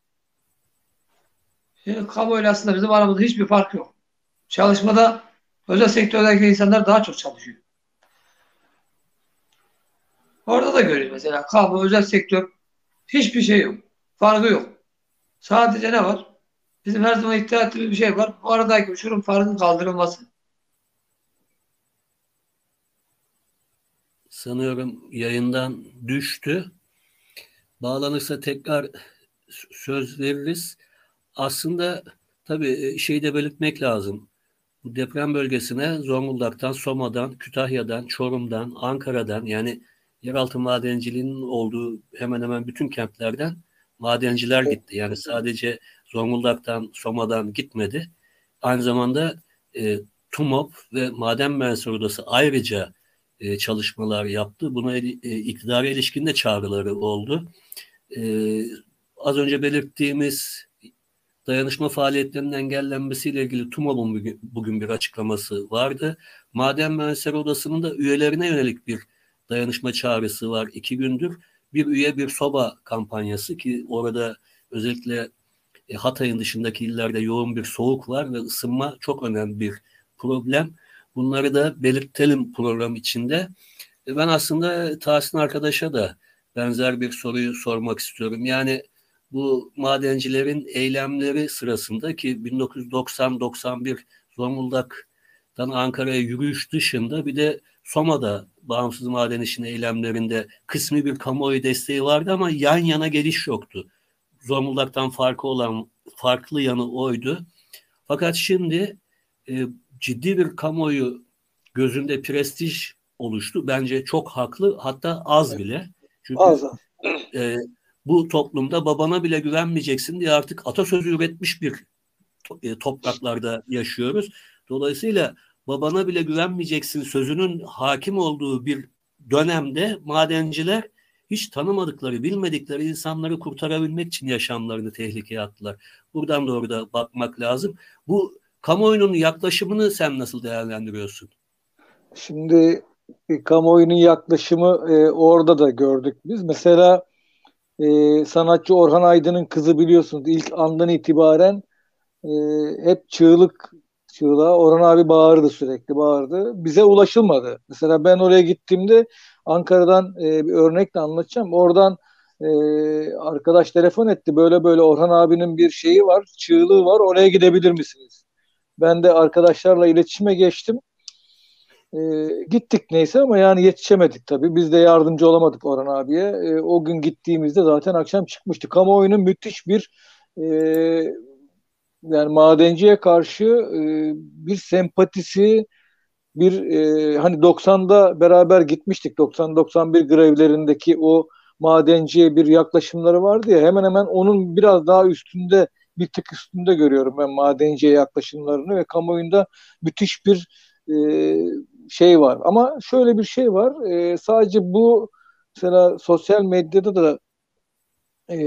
Şimdi kamuoyuyla aslında bizim aramızda hiçbir fark yok. Çalışmada özel sektördeki insanlar daha çok çalışıyor. Orada da görüyoruz mesela kamu özel sektör hiçbir şey yok. Farkı yok. Sadece ne var? Bizim her zaman iddia ettiğimiz bir şey var. Bu aradaki uçurum farkın kaldırılması. Sanıyorum yayından düştü. Bağlanırsa tekrar söz veririz. Aslında tabii e, şeyi de belirtmek lazım. Bu deprem bölgesine Zonguldak'tan, Soma'dan, Kütahya'dan, Çorum'dan, Ankara'dan yani yeraltı madenciliğinin olduğu hemen hemen bütün kentlerden madenciler gitti. Yani sadece Zonguldak'tan, Soma'dan gitmedi. Aynı zamanda e, TUMOP ve Maden Mühendisleri Odası ayrıca e, çalışmalar yaptı. Buna e, iktidara ilişkin de çağrıları oldu. E, az önce belirttiğimiz dayanışma faaliyetlerinin engellenmesiyle ilgili TUMOP'un bugün bir açıklaması vardı. Maden Mühendisleri Odası'nın da üyelerine yönelik bir dayanışma çağrısı var iki gündür. Bir üye bir soba kampanyası ki orada özellikle e, Hatay'ın dışındaki illerde yoğun bir soğuk var ve ısınma çok önemli bir problem. Bunları da belirtelim program içinde. E, ben aslında Tahsin arkadaşa da benzer bir soruyu sormak istiyorum. Yani bu madencilerin eylemleri sırasında ki 1990-91 Zonguldak'tan Ankara'ya yürüyüş dışında bir de Soma'da bağımsız maden işin eylemlerinde kısmi bir kamuoyu desteği vardı ama yan yana geliş yoktu. Zonguldak'tan farkı olan farklı yanı oydu. Fakat şimdi e, ciddi bir kamuoyu gözünde prestij oluştu. Bence çok haklı hatta az bile. Çünkü az. E, bu toplumda babana bile güvenmeyeceksin diye artık atasözü üretmiş bir e, topraklarda yaşıyoruz. Dolayısıyla babana bile güvenmeyeceksin sözünün hakim olduğu bir dönemde madenciler hiç tanımadıkları, bilmedikleri insanları kurtarabilmek için yaşamlarını tehlikeye attılar. Buradan doğru da bakmak lazım. Bu kamuoyunun yaklaşımını sen nasıl değerlendiriyorsun? Şimdi e, kamuoyunun yaklaşımı e, orada da gördük biz. Mesela e, sanatçı Orhan Aydın'ın kızı biliyorsunuz ilk andan itibaren e, hep çığlık çığlığa Orhan abi bağırdı sürekli bağırdı. Bize ulaşılmadı. Mesela ben oraya gittiğimde Ankara'dan e, bir örnekle anlatacağım. Oradan e, arkadaş telefon etti. Böyle böyle Orhan abinin bir şeyi var, çığlığı var. Oraya gidebilir misiniz? Ben de arkadaşlarla iletişime geçtim. E, gittik neyse ama yani yetişemedik tabii. Biz de yardımcı olamadık Orhan abiye. E, o gün gittiğimizde zaten akşam çıkmıştı. Kamuoyunun müthiş bir e, yani madenciye karşı e, bir sempatisi, bir e, hani 90'da beraber gitmiştik 90-91 grevlerindeki o madenciye bir yaklaşımları vardı ya hemen hemen onun biraz daha üstünde bir tık üstünde görüyorum ben madenciye yaklaşımlarını ve kamuoyunda müthiş bir e, şey var. Ama şöyle bir şey var e, sadece bu mesela sosyal medyada da e,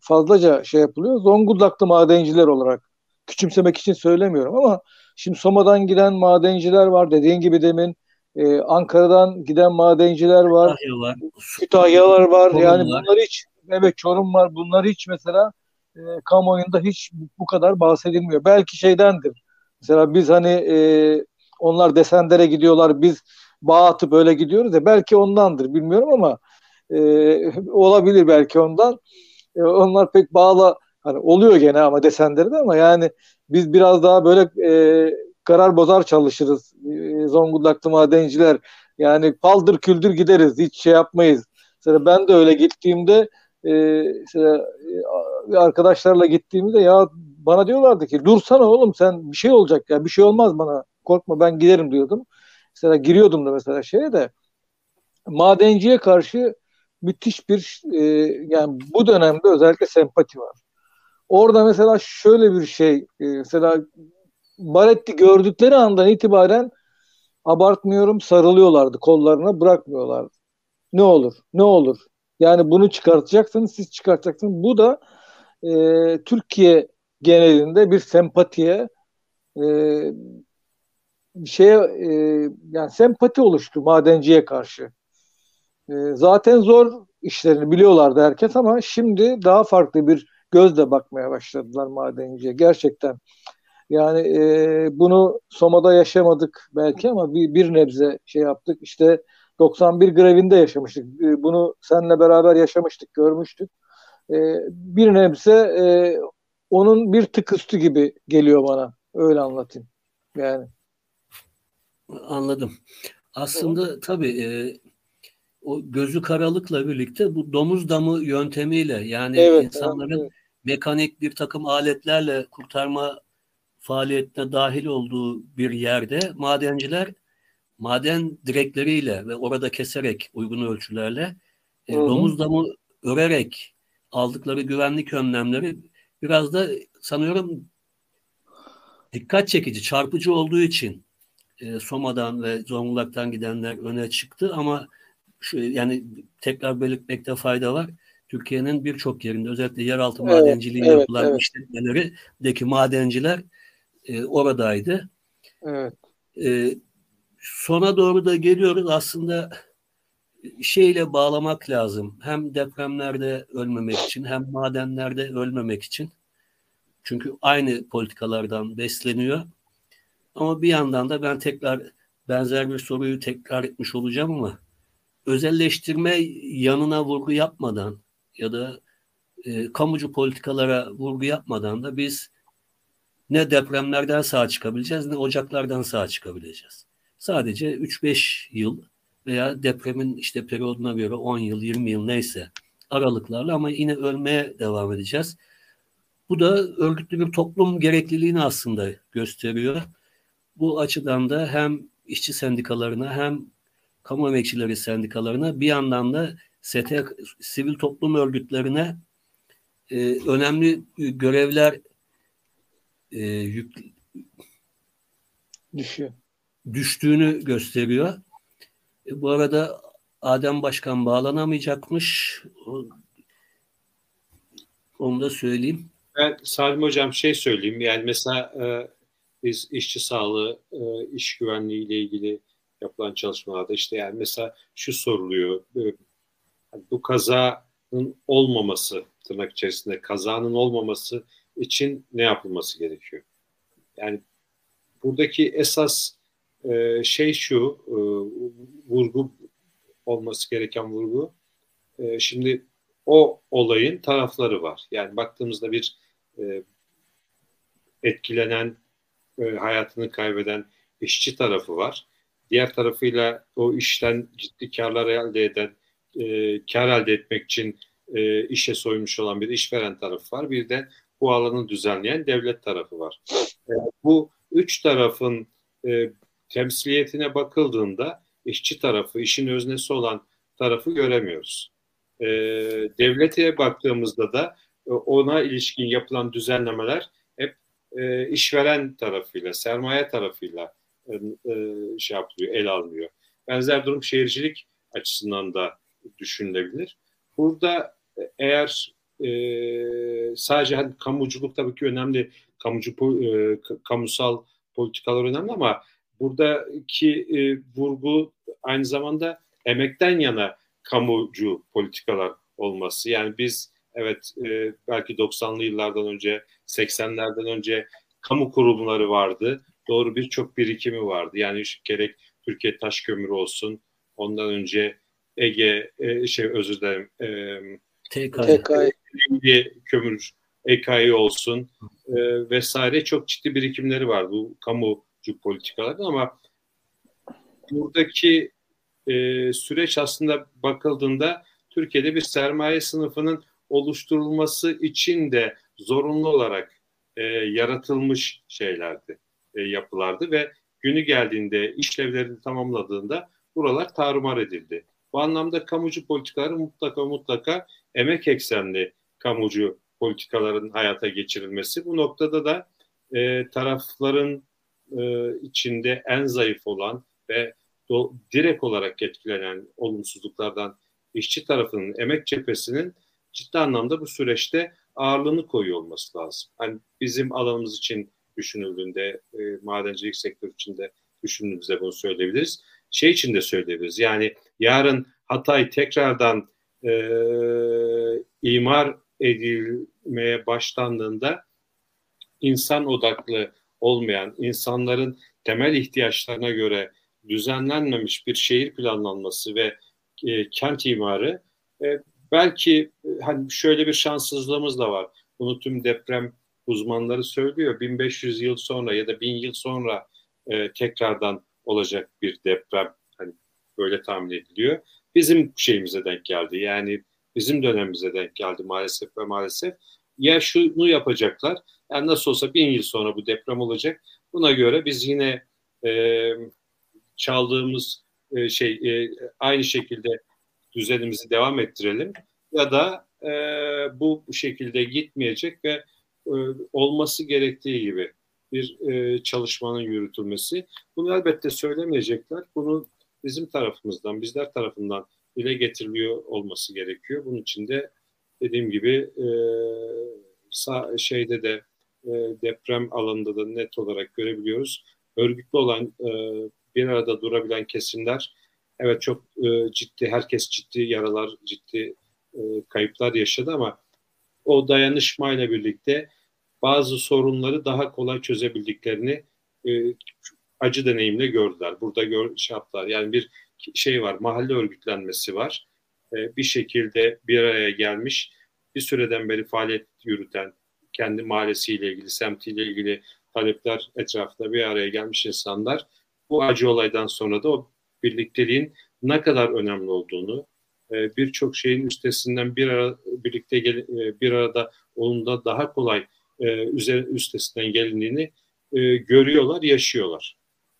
fazlaca şey yapılıyor. Zonguldaklı madenciler olarak küçümsemek için söylemiyorum ama şimdi Soma'dan giden madenciler var. Dediğin gibi demin e, Ankara'dan giden madenciler var. Kütahyalar. Kütahyalar var. Çorum yani bunlar hiç evet Çorum var. Bunlar hiç mesela e, kamuoyunda hiç bu kadar bahsedilmiyor. Belki şeydendir. Mesela biz hani e, onlar Desender'e gidiyorlar. Biz bağ atıp böyle gidiyoruz ya belki ondandır bilmiyorum ama e, olabilir belki ondan. E, onlar pek bağla hani oluyor gene ama desenleri de ama yani biz biraz daha böyle e, karar bozar çalışırız. E, Zonguldaklı madenciler yani paldır küldür gideriz. Hiç şey yapmayız. Mesela ben de öyle gittiğimde e, mesela, e, arkadaşlarla gittiğimde ya bana diyorlardı ki dursana oğlum sen bir şey olacak ya bir şey olmaz bana korkma ben giderim diyordum. Mesela giriyordum da mesela şeye de madenciye karşı müthiş bir e, yani bu dönemde özellikle sempati var. Orada mesela şöyle bir şey e, mesela Baretti gördükleri andan itibaren abartmıyorum sarılıyorlardı kollarına bırakmıyorlardı. Ne olur ne olur. Yani bunu çıkartacaksınız siz çıkartacaksınız. Bu da e, Türkiye genelinde bir sempatiye e, şeye e, yani sempati oluştu madenciye karşı. E, zaten zor işlerini biliyorlardı herkes ama şimdi daha farklı bir gözle bakmaya başladılar madenciye. Gerçekten yani e, bunu Soma'da yaşamadık belki ama bir, bir nebze şey yaptık. İşte 91 grevinde yaşamıştık. E, bunu seninle beraber yaşamıştık, görmüştük. E, bir nebze e, onun bir tık üstü gibi geliyor bana. Öyle anlatayım. Yani. Anladım. Aslında tabii e, o gözü karalıkla birlikte bu domuz damı yöntemiyle yani evet, insanların evet. mekanik bir takım aletlerle kurtarma faaliyetine dahil olduğu bir yerde madenciler maden direkleriyle ve orada keserek uygun ölçülerle e, domuz damı örerek aldıkları güvenlik önlemleri biraz da sanıyorum dikkat çekici, çarpıcı olduğu için e, Soma'dan ve Zonguldak'tan gidenler öne çıktı ama şu, yani tekrar belirtmekte fayda var. Türkiye'nin birçok yerinde özellikle yeraltı evet, madenciliği evet, yapılan evet. işletmelerdeki madenciler e, oradaydı. Evet. E, sona doğru da geliyoruz aslında şeyle bağlamak lazım. Hem depremlerde ölmemek için hem madenlerde ölmemek için. Çünkü aynı politikalardan besleniyor. Ama bir yandan da ben tekrar benzer bir soruyu tekrar etmiş olacağım ama özelleştirme yanına vurgu yapmadan ya da e, kamucu politikalara vurgu yapmadan da biz ne depremlerden sağ çıkabileceğiz ne ocaklardan sağ çıkabileceğiz. Sadece 3-5 yıl veya depremin işte periyoduna göre 10 yıl, 20 yıl neyse aralıklarla ama yine ölmeye devam edeceğiz. Bu da örgütlü bir toplum gerekliliğini aslında gösteriyor. Bu açıdan da hem işçi sendikalarına hem kamu emekçileri sendikalarına bir yandan da ST sivil toplum örgütlerine e, önemli görevler e, yük, Düşüyor. düştüğünü gösteriyor. E, bu arada Adem Başkan bağlanamayacakmış. Onu da söyleyeyim. Ben Salim Hocam şey söyleyeyim. Yani mesela e, biz işçi sağlığı, e, iş güvenliği ile ilgili yapılan çalışmalarda işte yani mesela şu soruluyor. E, bu kazanın olmaması tırnak içerisinde kazanın olmaması için ne yapılması gerekiyor? Yani buradaki esas e, şey şu vurgu olması gereken vurgu şimdi o olayın tarafları var. Yani baktığımızda bir etkilenen hayatını kaybeden işçi tarafı var. Diğer tarafıyla o işten ciddi karlar elde eden, e, kar elde etmek için e, işe soymuş olan bir işveren tarafı var. Bir de bu alanı düzenleyen devlet tarafı var. E, bu üç tarafın e, temsiliyetine bakıldığında işçi tarafı, işin öznesi olan tarafı göremiyoruz. E, devlete baktığımızda da e, ona ilişkin yapılan düzenlemeler e, işveren tarafıyla, sermaye tarafıyla e, e, şey yapılıyor, el alınıyor. Benzer durum şehircilik açısından da düşünülebilir. Burada eğer e, sadece hani kamuculuk tabii ki önemli, kamucu e, kamusal politikalar önemli ama buradaki e, vurgu aynı zamanda emekten yana kamucu politikalar olması. Yani biz evet e, belki 90'lı yıllardan önce, 80'lerden önce kamu kurumları vardı. Doğru birçok birikimi vardı. Yani gerek Türkiye Taş Kömürü olsun, ondan önce Ege, e, şey özür dilerim, e, TKI. Kömür EKI olsun e, vesaire çok ciddi birikimleri var bu kamucu politikalarda ama buradaki e, süreç aslında bakıldığında Türkiye'de bir sermaye sınıfının oluşturulması için de zorunlu olarak e, yaratılmış şeylerdi, e, yapılardı ve günü geldiğinde işlevlerini tamamladığında buralar tarumar edildi. Bu anlamda kamucu politikaların mutlaka mutlaka emek eksenli kamucu politikaların hayata geçirilmesi. Bu noktada da e, tarafların e, içinde en zayıf olan ve do, direkt olarak etkilenen olumsuzluklardan işçi tarafının emek cephesinin ciddi anlamda bu süreçte ağırlığını koyuyor olması lazım. Hani bizim alanımız için düşünüldüğünde, e, madencilik sektörü içinde düşündüğümüzde bunu söyleyebiliriz. Şey için de söyleyebiliriz. Yani yarın Hatay tekrardan e, imar edilmeye başlandığında insan odaklı olmayan, insanların temel ihtiyaçlarına göre düzenlenmemiş bir şehir planlanması ve e, kent imarı e, belki e, hani şöyle bir şanssızlığımız da var. Bunu tüm deprem uzmanları söylüyor. 1500 yıl sonra ya da 1000 yıl sonra e, tekrardan olacak bir deprem hani böyle tahmin ediliyor. Bizim şeyimize denk geldi. Yani bizim dönemimize denk geldi maalesef ve maalesef. Ya şunu yapacaklar. Yani nasıl olsa bin yıl sonra bu deprem olacak. Buna göre biz yine e, çaldığımız e, şey e, aynı şekilde düzenimizi devam ettirelim ya da e, bu şekilde gitmeyecek ve e, olması gerektiği gibi bir e, çalışmanın yürütülmesi. Bunu elbette söylemeyecekler. Bunu bizim tarafımızdan, bizler tarafından dile getiriliyor olması gerekiyor. Bunun için de dediğim gibi e, sağ, şeyde de e, deprem alanında da net olarak görebiliyoruz. Örgütlü olan e, bir arada durabilen kesimler evet çok e, ciddi, herkes ciddi yaralar, ciddi e, kayıplar yaşadı ama o dayanışmayla birlikte bazı sorunları daha kolay çözebildiklerini e, acı deneyimle gördüler. Burada gör, şey yaptılar. Yani bir şey var, mahalle örgütlenmesi var. E, bir şekilde bir araya gelmiş, bir süreden beri faaliyet yürüten, kendi mahallesiyle ilgili, semtiyle ilgili talepler etrafında bir araya gelmiş insanlar bu acı olaydan sonra da o birlikteliğin ne kadar önemli olduğunu, e, birçok şeyin üstesinden bir ara, birlikte e, bir arada onun da daha kolay e, üstesinden gelindiğini görüyorlar, yaşıyorlar.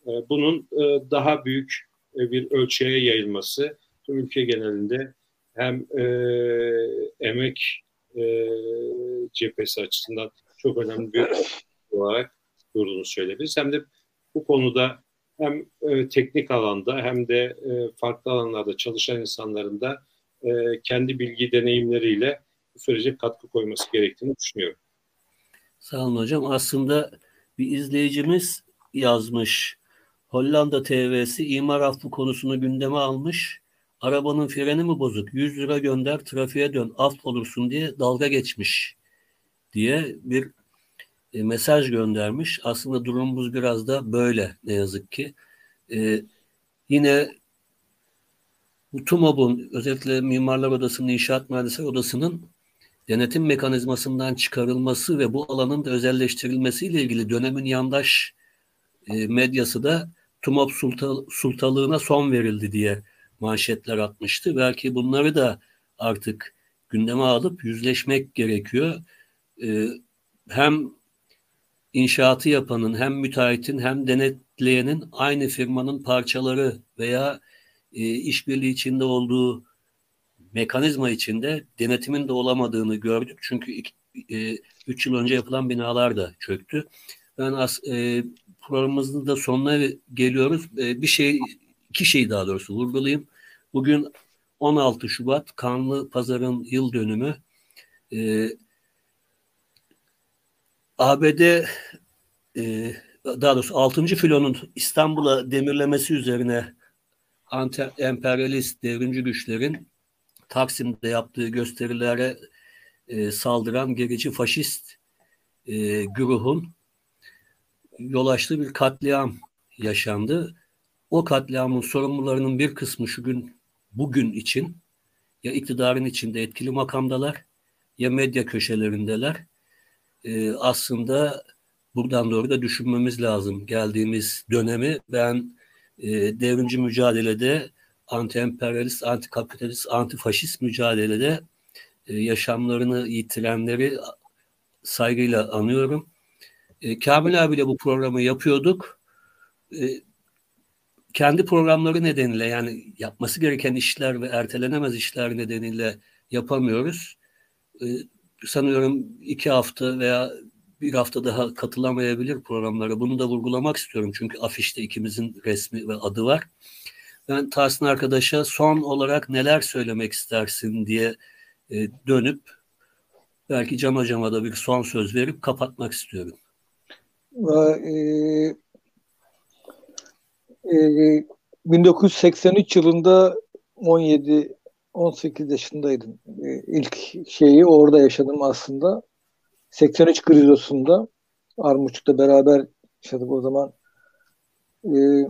Bunun daha büyük bir ölçüye yayılması tüm ülke genelinde hem emek cephesi açısından çok önemli bir olarak durduğunu söyleyebiliriz. Hem de bu konuda hem e, teknik alanda hem de e, farklı alanlarda çalışan insanların da e, kendi bilgi deneyimleriyle bu sürece katkı koyması gerektiğini düşünüyorum. Sağ olun hocam. Aslında bir izleyicimiz yazmış. Hollanda TV'si imar affı konusunu gündeme almış. Arabanın freni mi bozuk? 100 lira gönder trafiğe dön af olursun diye dalga geçmiş diye bir e, mesaj göndermiş. Aslında durumumuz biraz da böyle ne yazık ki. E, yine bu TUMOB'un özellikle Mimarlar Odası'nın, İnşaat Mühendisler Odası'nın denetim mekanizmasından çıkarılması ve bu alanın da özelleştirilmesiyle ilgili dönemin yandaş e, medyası da TUMOB sulta, sultalığına son verildi diye manşetler atmıştı. Belki bunları da artık gündeme alıp yüzleşmek gerekiyor. Hem inşaatı yapanın hem müteahhitin hem denetleyenin aynı firmanın parçaları veya e, işbirliği içinde olduğu mekanizma içinde denetimin de olamadığını gördük. Çünkü 3 e, yıl önce yapılan binalar da çöktü. Ben as, e, programımızın da sonuna geliyoruz. E, bir şey, iki şey daha doğrusu vurgulayayım. Bugün 16 Şubat Kanlı Pazar'ın yıl dönümü. E, ABD e, daha doğrusu 6. filonun İstanbul'a demirlemesi üzerine anti emperyalist devrimci güçlerin Taksim'de yaptığı gösterilere e, saldıran gerici faşist e, güruhun yol açtığı bir katliam yaşandı. O katliamın sorumlularının bir kısmı şu gün bugün için ya iktidarın içinde etkili makamdalar ya medya köşelerindeler e, aslında buradan doğru da düşünmemiz lazım geldiğimiz dönemi. Ben e, devrimci mücadelede anti-emperyalist, anti-kapitalist, anti-faşist mücadelede e, yaşamlarını yitirenleri saygıyla anıyorum. E, Kamil abiyle bu programı yapıyorduk. E, kendi programları nedeniyle yani yapması gereken işler ve ertelenemez işler nedeniyle yapamıyoruz. E, sanıyorum iki hafta veya bir hafta daha katılamayabilir programlara. Bunu da vurgulamak istiyorum çünkü afişte ikimizin resmi ve adı var. Ben Tahsin arkadaşa son olarak neler söylemek istersin diye e, dönüp belki Can Hocam'a da bir son söz verip kapatmak istiyorum. E, e, 1983 yılında 17 18 yaşındaydım. Ee, ilk şeyi orada yaşadım aslında. 83 krizosunda Armutçuk'ta beraber yaşadık o zaman. Ee,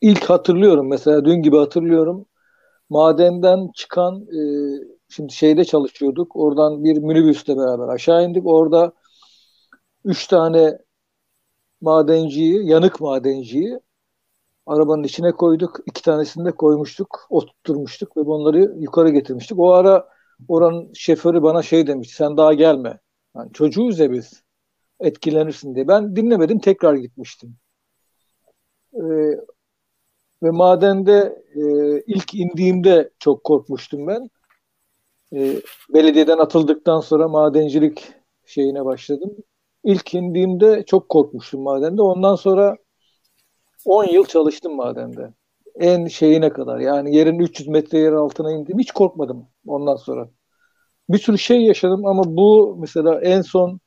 ilk hatırlıyorum mesela dün gibi hatırlıyorum. Madenden çıkan e, şimdi şeyde çalışıyorduk. Oradan bir minibüsle beraber aşağı indik. Orada üç tane madenciyi, yanık madenciyi arabanın içine koyduk. İki tanesini de koymuştuk, oturtmuştuk ve onları yukarı getirmiştik. O ara oranın şoförü bana şey demiş, sen daha gelme. Yani çocuğuz ya biz, etkilenirsin diye. Ben dinlemedim, tekrar gitmiştim. Ee, ve madende e, ilk indiğimde çok korkmuştum ben. E, belediyeden atıldıktan sonra madencilik şeyine başladım. İlk indiğimde çok korkmuştum madende. Ondan sonra 10 yıl çalıştım madende. En şeyine kadar yani yerin 300 metre yer altına indim. Hiç korkmadım ondan sonra. Bir sürü şey yaşadım ama bu mesela en son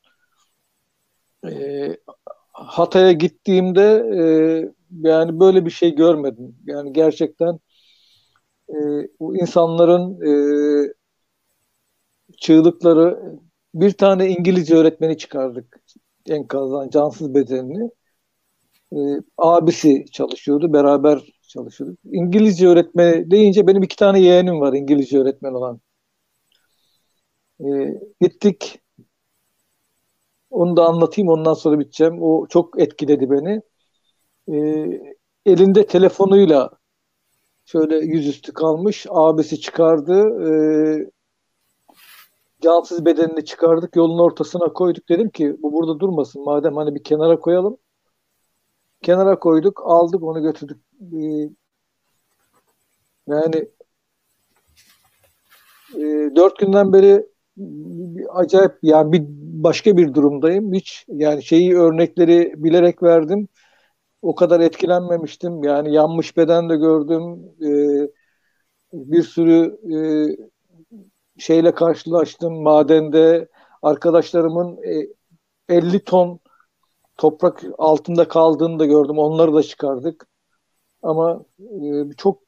e, Hatay'a gittiğimde e, yani böyle bir şey görmedim. Yani gerçekten e, bu insanların e, çığlıkları bir tane İngilizce öğretmeni çıkardık enkazdan cansız bedenini. E, abisi çalışıyordu. Beraber çalışıyorduk. İngilizce öğretmeni deyince benim iki tane yeğenim var İngilizce öğretmen olan. E, gittik. Onu da anlatayım ondan sonra biteceğim. O çok etkiledi beni. E, elinde telefonuyla şöyle yüzüstü kalmış. Abisi çıkardı. E, cansız bedenini çıkardık. Yolun ortasına koyduk. Dedim ki bu burada durmasın. Madem hani bir kenara koyalım. Kenara koyduk. Aldık onu götürdük. E, yani e, dört günden beri acayip yani bir başka bir durumdayım. Hiç yani şeyi örnekleri bilerek verdim o kadar etkilenmemiştim. Yani yanmış beden de gördüm. E, bir sürü e, şeyle karşılaştım. Madende arkadaşlarımın e, 50 ton toprak altında kaldığını da gördüm. Onları da çıkardık. Ama e, çok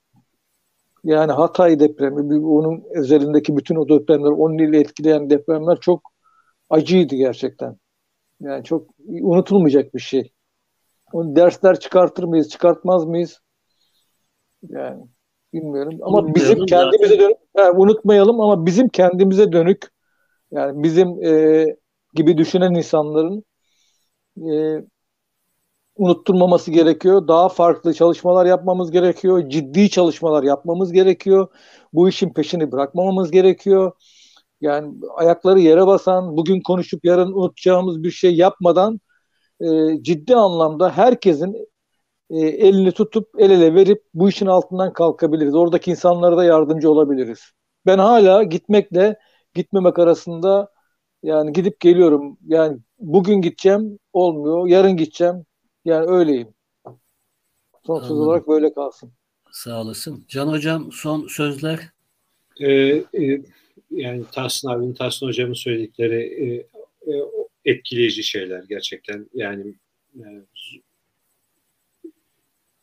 yani Hatay depremi, onun özelindeki bütün o depremler, onun ile etkileyen depremler çok acıydı gerçekten. Yani çok unutulmayacak bir şey. Onu dersler çıkartır mıyız, çıkartmaz mıyız? Yani bilmiyorum. Ama bizim kendimize dönük, yani unutmayalım ama bizim kendimize dönük yani bizim e, gibi düşünen insanların e, unutturmaması gerekiyor. Daha farklı çalışmalar yapmamız gerekiyor. Ciddi çalışmalar yapmamız gerekiyor. Bu işin peşini bırakmamamız gerekiyor. Yani ayakları yere basan, bugün konuşup yarın unutacağımız bir şey yapmadan e, ciddi anlamda herkesin e, elini tutup el ele verip bu işin altından kalkabiliriz. Oradaki insanlara da yardımcı olabiliriz. Ben hala gitmekle gitmemek arasında yani gidip geliyorum. Yani bugün gideceğim olmuyor. Yarın gideceğim. Yani öyleyim. Sonsuz Anladım. olarak böyle kalsın. Sağ olasın. Can Hocam son sözler. Ee, e, yani Tahsin abinin, Tahsin Hocam'ın söyledikleri e, e, etkileyici şeyler gerçekten. Yani e,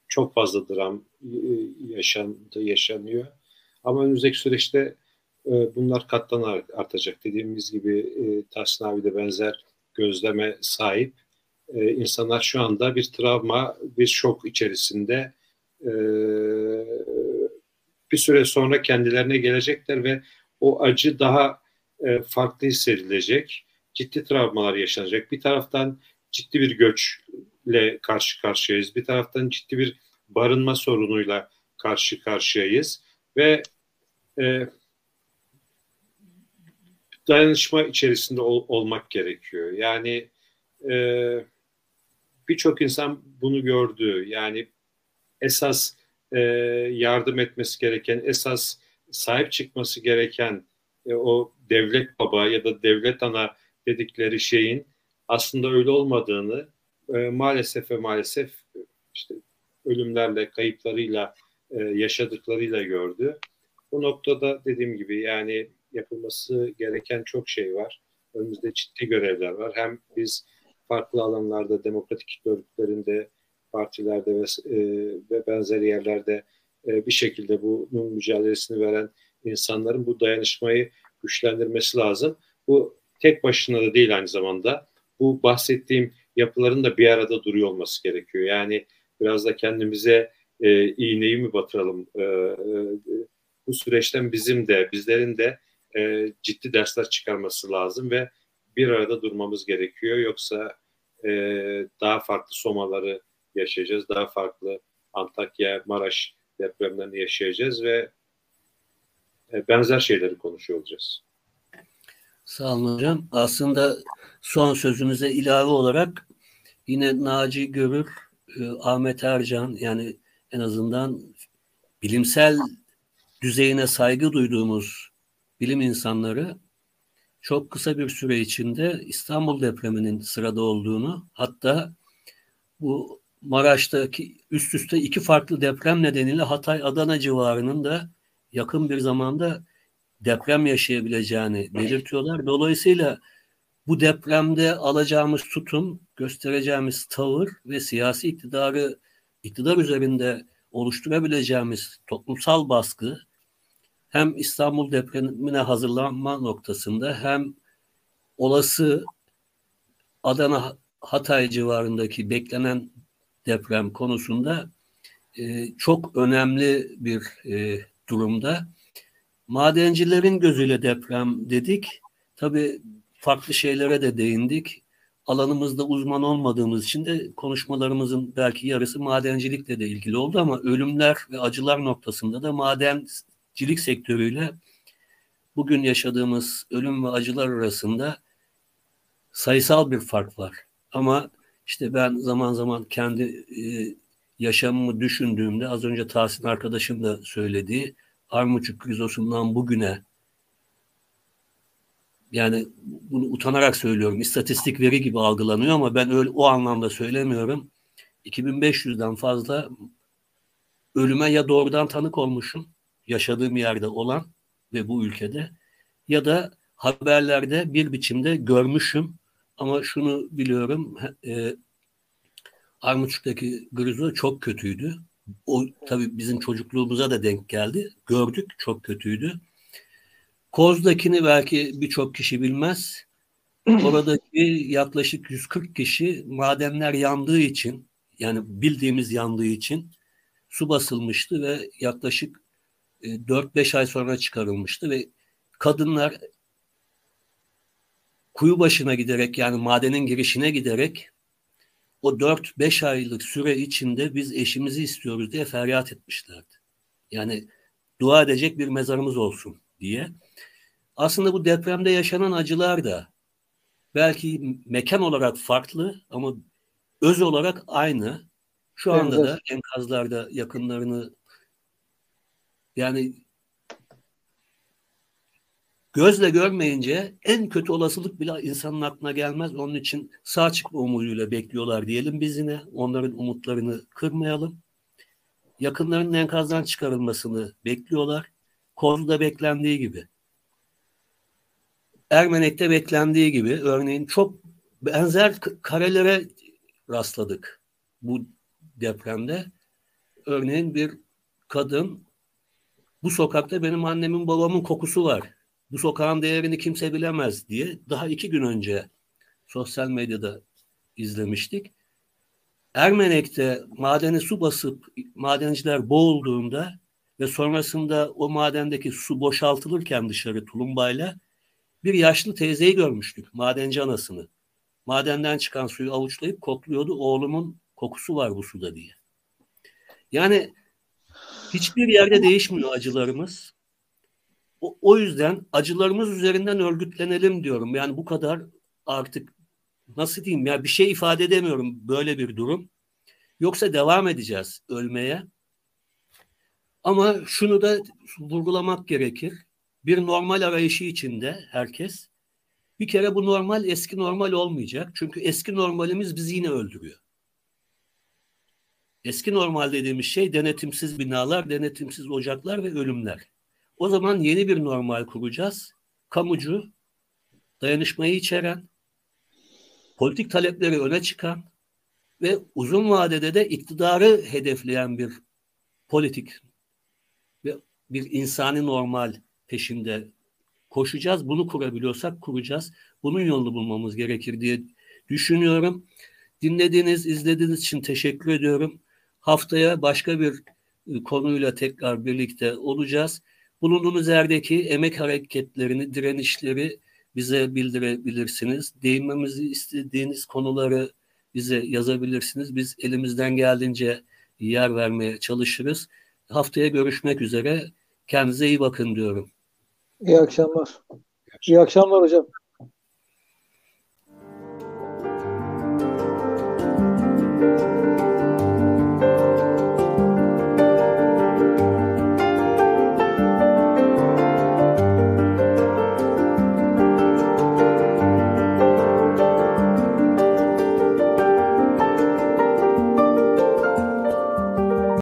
çok fazla dram e, yaşandı, yaşanıyor. Ama önümüzdeki süreçte e, bunlar kattan artacak. Dediğimiz gibi e, Tahsin abi de benzer gözleme sahip. E, insanlar şu anda bir travma, bir şok içerisinde e, bir süre sonra kendilerine gelecekler ve o acı daha e, farklı hissedilecek ciddi travmalar yaşanacak. Bir taraftan ciddi bir göçle karşı karşıyayız. Bir taraftan ciddi bir barınma sorunuyla karşı karşıyayız ve e, dayanışma içerisinde ol, olmak gerekiyor. Yani e, birçok insan bunu gördü. Yani esas e, yardım etmesi gereken, esas sahip çıkması gereken e, o devlet baba ya da devlet ana dedikleri şeyin aslında öyle olmadığını e, maalesef ve maalesef işte ölümlerle, kayıplarıyla, e, yaşadıklarıyla gördü. Bu noktada dediğim gibi yani yapılması gereken çok şey var. Önümüzde ciddi görevler var. Hem biz farklı alanlarda, demokratik örgütlerinde, partilerde ve, e, ve benzeri yerlerde e, bir şekilde bunun mücadelesini veren insanların bu dayanışmayı güçlendirmesi lazım. Bu tek başına da değil aynı zamanda. Bu bahsettiğim yapıların da bir arada duruyor olması gerekiyor. Yani biraz da kendimize e, iğneyi mi batıralım? E, e, bu süreçten bizim de bizlerin de e, ciddi dersler çıkarması lazım ve bir arada durmamız gerekiyor. Yoksa e, daha farklı somaları yaşayacağız. Daha farklı Antakya, Maraş depremlerini yaşayacağız ve e, benzer şeyleri konuşuyor olacağız. Sağ olun hocam. Aslında son sözünüze ilave olarak yine Naci Görür, e, Ahmet Ercan yani en azından bilimsel düzeyine saygı duyduğumuz bilim insanları çok kısa bir süre içinde İstanbul depreminin sırada olduğunu hatta bu Maraş'taki üst üste iki farklı deprem nedeniyle Hatay Adana civarının da yakın bir zamanda deprem yaşayabileceğini belirtiyorlar. Dolayısıyla bu depremde alacağımız tutum, göstereceğimiz tavır ve siyasi iktidarı iktidar üzerinde oluşturabileceğimiz toplumsal baskı hem İstanbul depremine hazırlanma noktasında hem olası Adana Hatay civarındaki beklenen deprem konusunda e, çok önemli bir e, durumda. Madencilerin gözüyle deprem dedik. Tabii farklı şeylere de değindik. Alanımızda uzman olmadığımız için de konuşmalarımızın belki yarısı madencilikle de ilgili oldu ama ölümler ve acılar noktasında da madencilik sektörüyle bugün yaşadığımız ölüm ve acılar arasında sayısal bir fark var. Ama işte ben zaman zaman kendi e, yaşamımı düşündüğümde az önce Tahsin arkadaşım da söylediği Armuçuk krizosundan bugüne yani bunu utanarak söylüyorum. İstatistik veri gibi algılanıyor ama ben öyle o anlamda söylemiyorum. 2500'den fazla ölüme ya doğrudan tanık olmuşum yaşadığım yerde olan ve bu ülkede ya da haberlerde bir biçimde görmüşüm ama şunu biliyorum e, Armutçuk'taki grizo çok kötüydü. O tabii bizim çocukluğumuza da denk geldi. Gördük çok kötüydü. Koz'dakini belki birçok kişi bilmez. Oradaki yaklaşık 140 kişi madenler yandığı için yani bildiğimiz yandığı için su basılmıştı ve yaklaşık 4-5 e, ay sonra çıkarılmıştı ve kadınlar kuyu başına giderek yani madenin girişine giderek o 4-5 aylık süre içinde biz eşimizi istiyoruz diye feryat etmişlerdi. Yani dua edecek bir mezarımız olsun diye. Aslında bu depremde yaşanan acılar da belki mekan olarak farklı ama öz olarak aynı. Şu anda da enkazlarda yakınlarını yani gözle görmeyince en kötü olasılık bile insanın aklına gelmez. Onun için sağ çıkma umuduyla bekliyorlar diyelim biz yine. Onların umutlarını kırmayalım. Yakınlarının enkazdan çıkarılmasını bekliyorlar. Kozlu'da beklendiği gibi. Ermenek'te beklendiği gibi örneğin çok benzer karelere rastladık bu depremde. Örneğin bir kadın bu sokakta benim annemin babamın kokusu var bu sokağın değerini kimse bilemez diye daha iki gün önce sosyal medyada izlemiştik. Ermenek'te madeni su basıp madenciler boğulduğunda ve sonrasında o madendeki su boşaltılırken dışarı tulumbayla bir yaşlı teyzeyi görmüştük, madenci anasını. Madenden çıkan suyu avuçlayıp kokluyordu, oğlumun kokusu var bu suda diye. Yani hiçbir yerde değişmiyor acılarımız. O, o yüzden acılarımız üzerinden örgütlenelim diyorum. Yani bu kadar artık nasıl diyeyim ya bir şey ifade edemiyorum böyle bir durum. Yoksa devam edeceğiz ölmeye. Ama şunu da vurgulamak gerekir. Bir normal arayışı içinde herkes. Bir kere bu normal eski normal olmayacak. Çünkü eski normalimiz bizi yine öldürüyor. Eski normal dediğimiz şey denetimsiz binalar, denetimsiz ocaklar ve ölümler. O zaman yeni bir normal kuracağız. Kamucu, dayanışmayı içeren, politik talepleri öne çıkan ve uzun vadede de iktidarı hedefleyen bir politik ve bir insani normal peşinde koşacağız. Bunu kurabiliyorsak kuracağız. Bunun yolunu bulmamız gerekir diye düşünüyorum. Dinlediğiniz, izlediğiniz için teşekkür ediyorum. Haftaya başka bir ıı, konuyla tekrar birlikte olacağız. Bulunduğunuz yerdeki emek hareketlerini, direnişleri bize bildirebilirsiniz. Değinmemizi istediğiniz konuları bize yazabilirsiniz. Biz elimizden geldiğince yer vermeye çalışırız. Haftaya görüşmek üzere. Kendinize iyi bakın diyorum. İyi akşamlar. İyi akşamlar hocam.